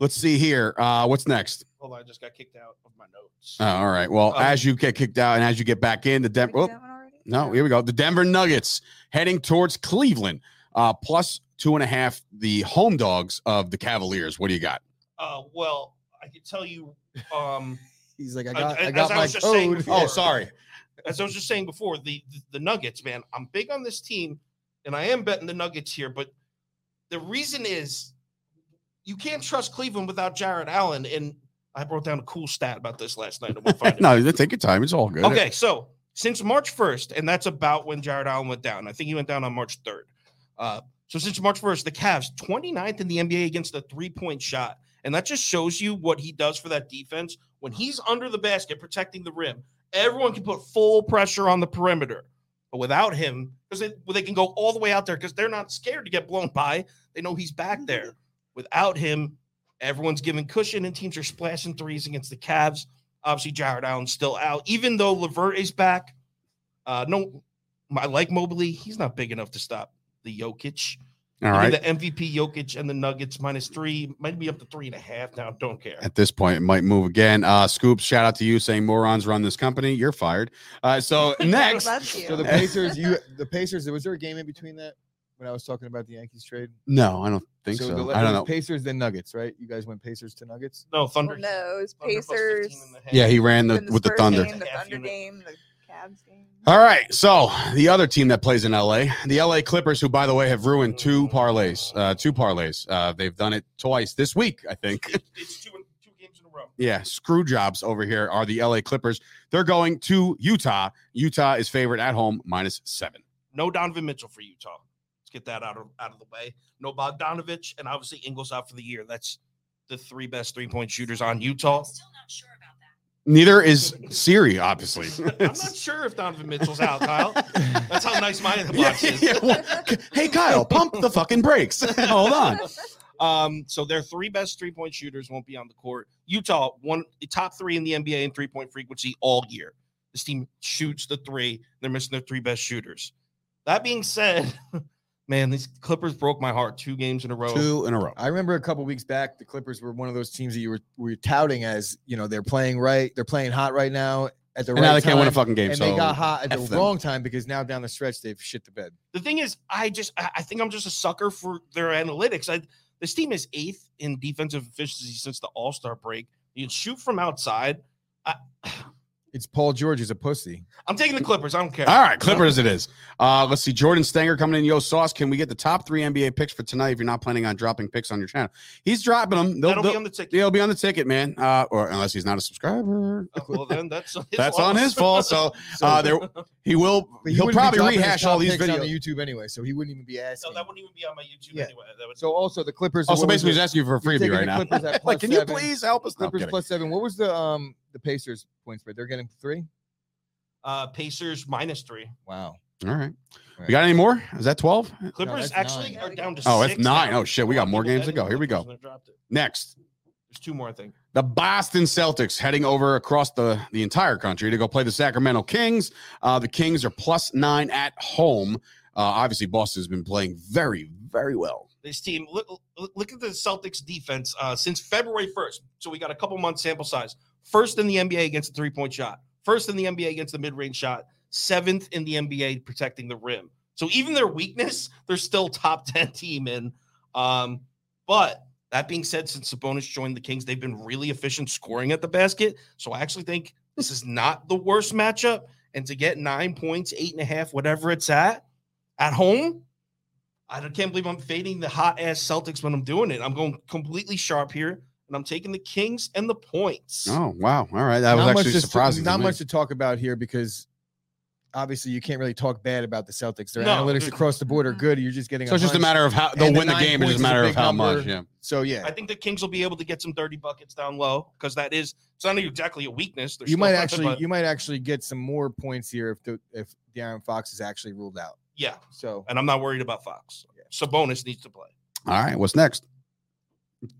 let's see here. Uh, what's next? Hold on, I just got kicked out of my notes. Oh, all right. Well, Um, as you get kicked out and as you get back in, the Did Denver. Oh, do that one already? no, here we go. The Denver Nuggets heading towards Cleveland, uh, plus two and a half. The home dogs of the Cavaliers. What do you got? Uh, well, I can tell you. Um, *laughs* He's like, I got, I as got I my was just saying before- Oh, sorry. As I was just saying before, the, the the Nuggets, man, I'm big on this team, and I am betting the Nuggets here. But the reason is you can't trust Cleveland without Jarrett Allen. And I wrote down a cool stat about this last night. and we'll find *laughs* no, they take your time. It's all good. Okay, so since March 1st, and that's about when Jarrett Allen went down. I think he went down on March 3rd. Uh, so since March 1st, the Cavs 29th in the NBA against the three-point shot. And that just shows you what he does for that defense. When he's under the basket protecting the rim, everyone can put full pressure on the perimeter. But without him, because they, well, they can go all the way out there because they're not scared to get blown by. They know he's back there. Without him, everyone's giving cushion and teams are splashing threes against the Cavs. Obviously, Jarrett Allen's still out, even though Levert is back. Uh, no, I like Mobley. He's not big enough to stop the Jokic. All Give me right. The MVP Jokic and the Nuggets minus three might be up to three and a half now. Don't care. At this point, it might move again. Uh, Scoops, shout out to you saying morons run this company. You're fired. Uh, so *laughs* next, So the Pacers, you the Pacers. Was there a game in between that when I was talking about the Yankees trade? no, I don't think so. the, I don't know. Pacers then Nuggets, right? You guys went Pacers to Nuggets. No Well, Thunder. no, it's Thunder plus 15 Pacers. and a half. Yeah, he ran the then with the Thunder. Game, the Thunder game, the Cavs game. All right. So the other team that plays in LA, the LA Clippers, who by the way have ruined two parlays, uh, two parlays. Uh, they've done it twice this week, I think. It- it's two two games in a row. yeah, screw jobs over here are the LA Clippers. They're going to Utah. Utah is favored at home minus seven. No Donovan Mitchell for Utah. Let's get that out of out of the way. No Bogdanovic, and obviously Ingles out for the year. That's the three best three point shooters on Utah. Neither is Siri, obviously. *laughs* I'm not sure if Donovan Mitchell's out, Kyle. That's how nice my *laughs* Yeah, box is. yeah, well, hey Kyle, pump the fucking brakes. *laughs* Hold on. Um, so their three best three point shooters won't be on the court. Utah, one top three in the NBA in three point frequency all year. This team shoots the three. They're missing their three best shooters. That being said, man, these Clippers broke my heart two games in a row. Two in a row. I remember a couple weeks back, the Clippers were one of those teams that you were, were touting as you know they're playing right, they're playing hot right now at the And right now they can't win a fucking game. and so they got hot at the them. wrong time because now down the stretch they've shit the bed. The thing is, I just I I think I'm just a sucker for their analytics. I this team is eighth in defensive efficiency since the All Star break. You can shoot from outside. I, It's Paul George is a pussy. I'm taking the Clippers. I don't care. All right, Clippers it is. Uh, let's see. Jordan Stanger coming in. Yo, Sauce, can we get the top three NBA picks for tonight if you're not planning on dropping picks on your channel? He's dropping them. They'll, That'll be they'll, on the ticket. they'll be on the ticket, man. Uh, or unless he's not a subscriber. Oh, well, then that's *laughs* his That's on his fault. So *laughs* uh, there he will he he'll probably rehash all these videos on the YouTube anyway, so he wouldn't even be asking. No, that wouldn't even be on my YouTube Yeah. anyway. That would, so also the Clippers. Also, what basically, he's asking you for a freebie right now. Clippers *laughs* like, plus can you please help us? Clippers kidding. plus seven. What was the um the Pacers point spread? They're getting three. uh, Pacers minus three. Wow. All right. We got any more? Is that 12? Clippers that's actually nine. are down to Oh, six it's nine. now. Oh, shit, we got more games to go. Here we go. and dropped it. Next. There's two more, I think. The Boston Celtics heading over across the, the entire country to go play the Sacramento Kings. Uh, the Kings are plus nine at home. Uh, obviously, Boston's been playing very, very well. This team, look, look- look at the Celtics defense uh, since February 1st. So we got a couple months sample size. First in the NBA against the three point shot, first in the NBA against the mid range shot, seventh in the NBA protecting the rim. So even their weakness, they're still top *laughs* 10 team in. Um, but that being said, since Sabonis joined the Kings, they've been really efficient scoring at the basket. So I actually think this is not the worst matchup. And to get nine points, eight and a half, whatever it's at, at home, I can't believe I'm fading the hot ass Celtics when I'm doing it. I'm going completely sharp here, and I'm taking the Kings and the points. Oh, wow. All right. That was Not much actually to- surprising. to Not me. much to talk about here because obviously you can't really talk bad about the Celtics. Their No, analytics across the board are mm-hmm. good. You're just getting. So it's just a matter of how they'll And the win the nine game. It's just a is a matter of how number. much. Yeah. So yeah, I think the Kings will be able to get some dirty buckets down low because that is it's not exactly a weakness. They're you might actually but you might actually get some more points here if the if De'Aaron Fox is actually ruled out. yeah, So and I'm not worried about Fox. Sabonis needs to play. All right, what's next?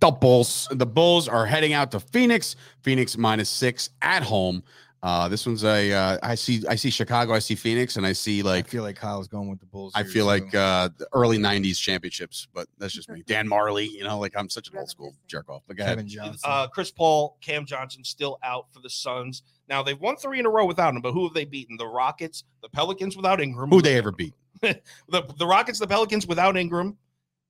The Bulls. The Bulls are heading out to Phoenix. Phoenix minus six at home. Uh, this one's a. Uh, I see. I see Chicago. I see Phoenix, and I see like. I feel like Kyle's going with the Bulls. I here, feel like uh, the early '90s championships, but that's just me. Dan Majerle, you know, like I'm such an old school jerk off. But go ahead. Kevin Johnson. Uh, Chris Paul, Cam Johnson still out for the Suns. Now they've won three in a row without him, but who have they beaten? The Rockets, the Pelicans without Ingram. Who they ever beat? *laughs* the, the Rockets, the Pelicans without Ingram,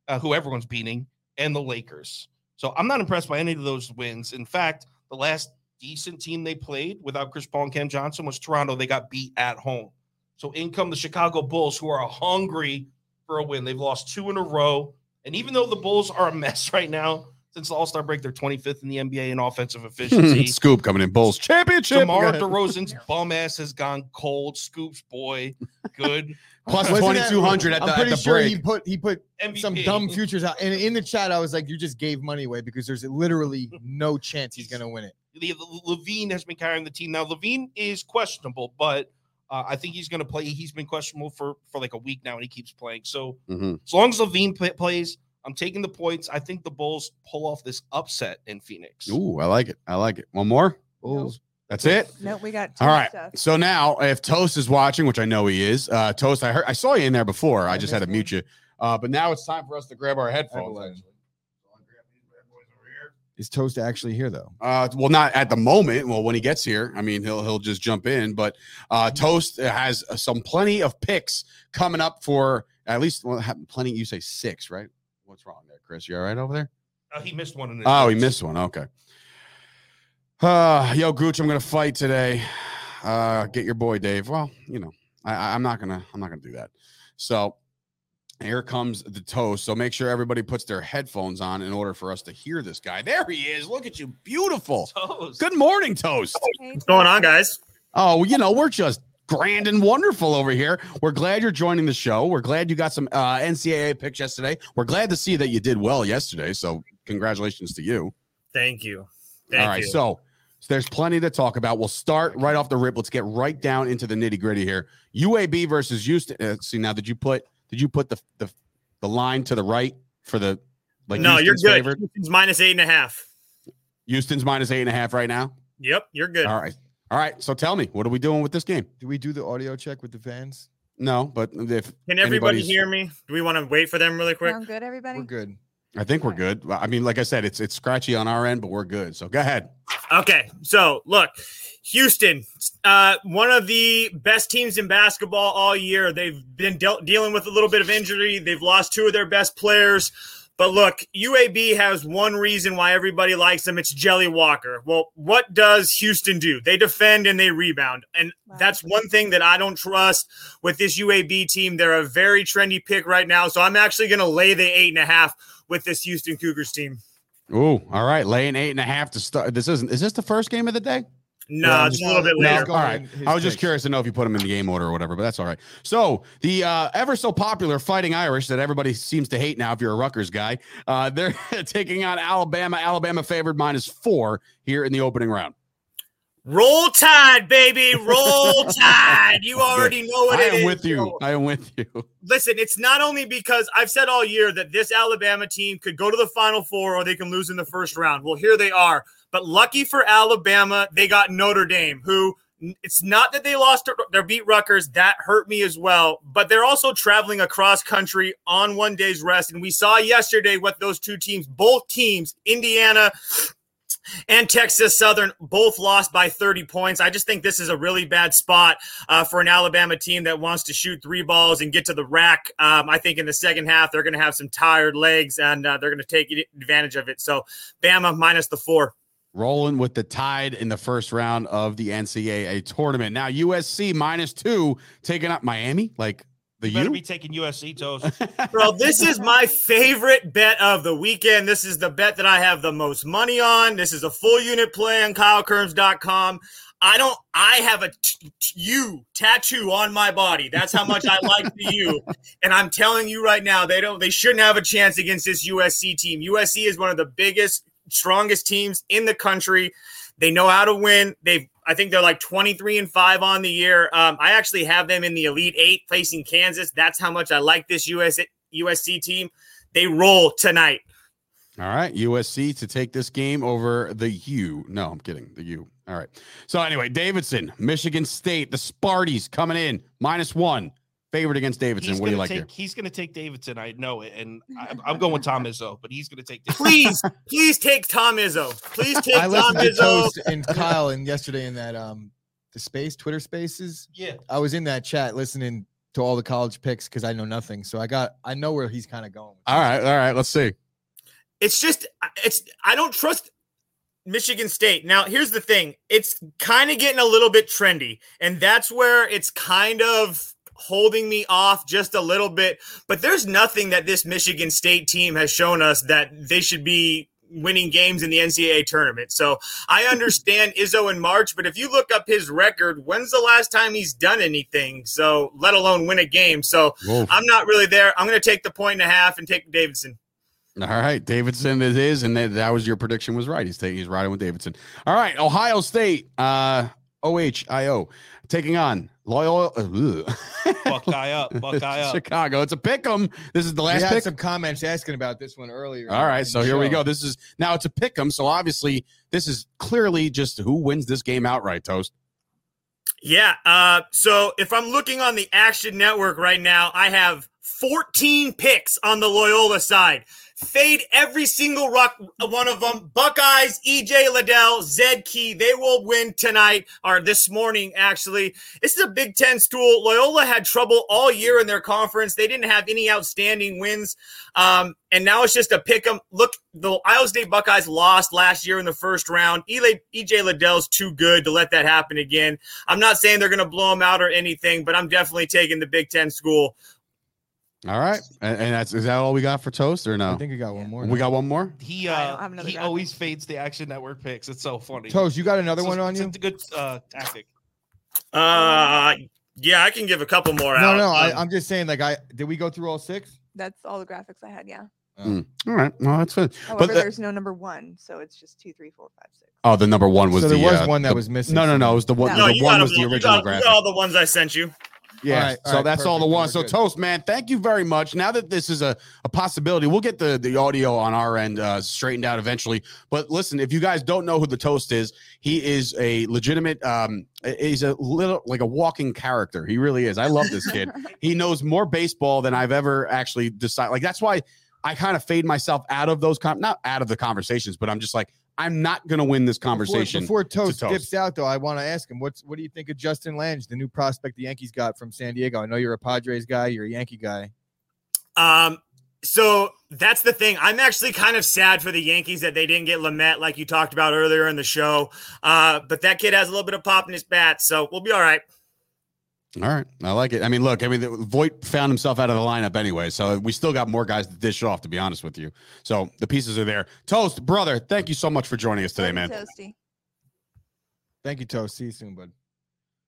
uh, who everyone's beating, and the Lakers. So I'm not impressed by any of those wins. In fact, the last decent team they played without Chris Paul and Cam Johnson was Toronto. They got beat at home. So in come the Chicago Bulls, who are hungry for a win. They've lost two in a row. And even though the Bulls are a mess *laughs* right now, since the All Star break. They're 25th in the NBA in offensive *laughs* efficiency. Scoop coming in. Bulls championship. DeMar Go ahead. DeRozan's *laughs* bum ass has gone cold. Scoops boy, good. *laughs* Plus Wasn't that- 2200 at I'm the, at pretty the sure break. he put he put MVP. some dumb futures out. And in the chat, I was like, "You just gave money away because there's literally no chance he's gonna win it." the, LaVine has been carrying the team now. LaVine is questionable, but uh, I think he's going to play. He's been questionable for for like a week now, and he keeps playing. So Mhm. as long as LaVine play, plays, I'm taking the points. I think the Bulls pull off this upset in Phoenix. Ooh, I like it. I like it. One more. Nope. That's it. Nope, we got All right. stuff. So now, if Toast is watching, which I know he is, uh, Toast, I heard, I saw you in there before. I just had to mute you. Uh, but now it's time for us to grab our headphones. Everyone. Is Toast actually here though? Uh, well, not at the moment. Well, when he gets here, I mean, he'll he'll just jump in. But uh, Toast has uh, some plenty of picks coming up for at least well, plenty. You say six, right? What's wrong there, Chris? You all right over there? Uh, he missed one. In his Oh, he missed one. Okay. Uh, yo, Gooch, I'm gonna fight today. Uh, get your boy Dave. Well, you know, I, I- I'm not gonna, I'm not gonna do that. So here comes the toast. So make sure everybody puts their headphones on in order for us to hear this guy. There he is. Look at you, beautiful. Toast. Good morning, toast. Hey, What's going on, guys? Oh, you know, we're just grand and wonderful over here. We're glad you're joining the show. We're glad you got some uh, NCAA picks yesterday. We're glad to see that you did well yesterday. So congratulations to you. Thank you. Thank All right, you. so, so there's plenty to talk about. We'll start right off the rip. Let's get right down into the nitty gritty here. UAB versus Houston. Uh, see now, did you put did you put the the, the line to the right for the like? no, you're Houston's good. favored? Houston's minus eight and a half. Houston's minus eight and a half right now. Yep, you're good. All right, all right. So tell me, what are we doing with this game? Do we do the audio check with the fans? No, but if Can everybody hear me? Do we want to wait for them really quick? Sound good, everybody? We're good. I think we're good. I mean, like I said, it's it's scratchy on our end, but we're good. So go ahead. Okay, so look, Houston, uh, one of the best teams in basketball all year. They've been dealt dealing with a little bit of injury. They've lost two of their best players. But look, UAB has one reason why everybody likes them. It's Jelly Walker. Well, what does Houston do? They defend and they rebound. And Wow. that's one thing that I don't trust with this UAB team. They're a very trendy pick right now. So I'm actually going to lay the eight and a half with this Houston Cougars team. Ooh, all right. Laying eight and a half to start. This isn't. Is this the first game of the day? No, Yeah, it's a little bit No, later. all right. I was just picks. curious to know if you put them in the game order or whatever, but that's all right. So the uh, ever so popular Fighting Irish that everybody seems to hate now, if you're a Rutgers guy, uh, *laughs* they're taking on Alabama. Alabama favored minus four here in the opening round. Roll Tide, baby. Roll *laughs* Tide. You already know what I it am is. with you. I am with you. listen, it's not only because I've said all year that this Alabama team could go to the Final Four or they can lose in the first round. Well, here they are. But lucky for Alabama, they got Notre Dame, who it's not that they lost their, beat Rutgers. That hurt me as well. But they're also traveling across country on one day's rest. And we saw yesterday what those two teams, both teams, Indiana and Texas Southern both lost by 30 points. I just think this is a really bad spot uh, for an Alabama team that wants to shoot three balls and get to the rack. Um, I think in the second half, they're going to have some tired legs and uh, they're going to take advantage of it. So, Bama minus the four. Rolling with the tide in the first round of the NCAA tournament. Now USC minus two taking up Miami. Like the You better U. be taking USC toast. *laughs* Bro, this is my favorite bet of the weekend. This is the bet that I have the most money on. This is a full unit play on kylekerms.com. I don't, I have a t- t- U tattoo on my body. That's how much I like the U. And I'm telling you right now, they don't, they shouldn't have a chance against this USC team. USC is one of the biggest, strongest teams in the country. They know how to win. They've, I think they're like 23 and 5 on the year. Um, I actually have them in the Elite Eight facing Kansas. That's how much I like this US, USC team. They roll tonight. All right, USC to take this game over the U. No, I'm kidding. The U. All right. So anyway, Davidson, Michigan State, the Sparties coming in minus one, favored against Davidson. He's what do you gonna like take, here? He's going to take Davidson. I know it, and *laughs* I, I'm going with Tom Izzo, but he's going to take Davidson. Please, please take Tom Izzo. Please take I Tom listened to Izzo. Toast and Kyle and yesterday in that um the space Twitter Spaces. Yeah, I was in that chat listening to all the college picks because I know nothing. So I got I know where he's kind of going. with All this. right, all right. Let's see. it's just it's I don't trust Michigan State. Now, here's the thing. It's kind of getting a little bit trendy, and that's where it's kind of holding me off just a little bit, but there's nothing that this Michigan State team has shown us that they should be winning games in the NCAA tournament. So I *laughs* understand Izzo in March, but if you look up his record, when's the last time he's done anything? So let alone win a game. So Whoa. I'm not really there. I'm going to take the point and a half and take Davidson. All right, Davidson it is, and that, was your prediction was right. He's taking he's riding with Davidson. All right, Ohio State, uh, OHIO, taking on Loyola, uh, *laughs* Buckeye up, *laughs* Buckeye up. Chicago. It's a pick 'em. This is the We last had pick. some comments asking about this one earlier. All right, so the here we go. This is now it's a pick 'em. So obviously, this is clearly just who wins this game outright. Toast. Yeah. Uh, so if I'm looking on the Action Network right now, I have 14 picks on the Loyola side. Fade every single rock, one of them. Buckeyes, EJ Liddell, Zed Key. They will win tonight or this morning, actually. This is a Big Ten school. Loyola had trouble all year in their conference. They didn't have any outstanding wins. Um, and now it's just a pick 'em. Look, the Iowa State Buckeyes lost last year in the first round. EJ Liddell's too good to let that happen again. I'm not saying they're going to blow them out or anything, but I'm definitely taking the Big Ten school. All right, and, and that's is that all we got for toast or no? I think we got one more. We got one more. He uh he graphic. always fades the Action Network picks. It's so funny. Toast, you got another So one on it's you? a good uh, tactic. Uh, yeah, I can give a couple more No, out. no, I, Um, I'm just saying. Like, I did we go through all six? That's all the graphics I had. Yeah. All right, well that's good. However, the- there's no number one, so it's just two, three, four, five, six. Oh, the number one was so the. there was uh, one that the- was missing. No, no, no. It was the one. No, no, the one was the original got- graphic. all the ones I sent you. Yeah. All right, so right, that's all the perfect, ones. So good. Toast, man, thank you very much. Now that this is a, a possibility, we'll get the, the audio on our end uh, straightened out eventually. But listen, if you guys don't know who the Toast is, he is a legitimate. Um, he's a little like a walking character. He really is. I love this kid. *laughs* he knows more baseball than I've ever actually decided. Like that's why I kind of fade myself out of those com- not out of the conversations, but I'm just like I'm not gonna win this conversation. Before, before Toast, Toast. dips out, though, I want to ask him what's what do you think of Justin Lange, the new prospect the Yankees got from San Diego? I know you're a Padres guy, you're a Yankee guy. Um, so that's the thing. I'm actually kind of sad for the Yankees that they didn't get Lamet, like you talked about earlier in the show. Uh, but that kid has a little bit of pop in his bat, so we'll be all right. All right, I like it. I mean, look, I mean, the- Voit found himself out of the lineup anyway, so we still got more guys to dish off. To be honest with you, so the pieces are there. Toast, brother, thank you so much for joining us today, man. Toasty. Thank you, Toast. See you soon, bud.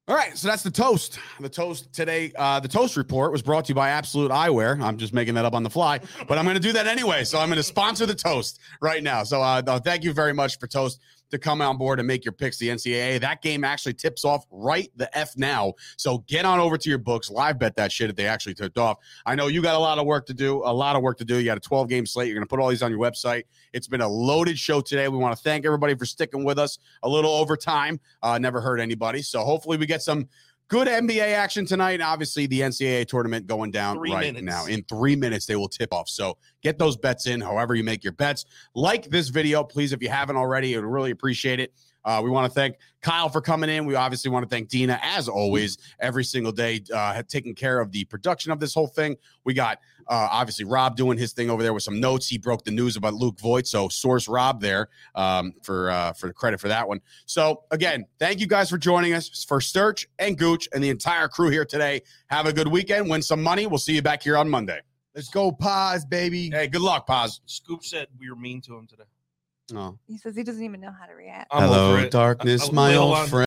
All right, so that's the toast. The toast today. Uh, the toast report was brought to you by Absolute Eyewear. I'm just making that up on the fly, but I'm going to do that anyway. So I'm going to sponsor the toast right now. So uh, thank you very much for toast to come on board and make your picks. The NCAA that game actually tips off right the f now. So get on over to your books, live bet that shit if they actually tipped off. I know you got a lot of work to do. A lot of work to do. You got a 12 game slate. You're going to put all these on your website. It's been a loaded show today. We want to thank everybody for sticking with us a little over time. Uh, never hurt anybody. So hopefully we get some good NBA action tonight. Obviously, the NCAA tournament going down Three right minutes. now. In three minutes, they will tip off. So get those bets in, however you make your bets. Like this video, please, if you haven't already. I would really appreciate it. Uh, we want to thank Kyle for coming in. We obviously want to thank Dina, as always, every single day, uh, taking care of the production of this whole thing. We got uh, obviously Rob doing his thing over there with some notes. He broke the news about Luke Voit, so source Rob there um, for uh, for the credit for that one. So again, thank you guys for joining us for Sturch and Gooch and the entire crew here today. Have a good weekend. Win some money. We'll see you back here on Monday. Let's go, pause, baby. Hey, good luck, Paz. Scoop said we were mean to him today. No. He says he doesn't even know how to react. I'm over it. darkness, A- a my old friend.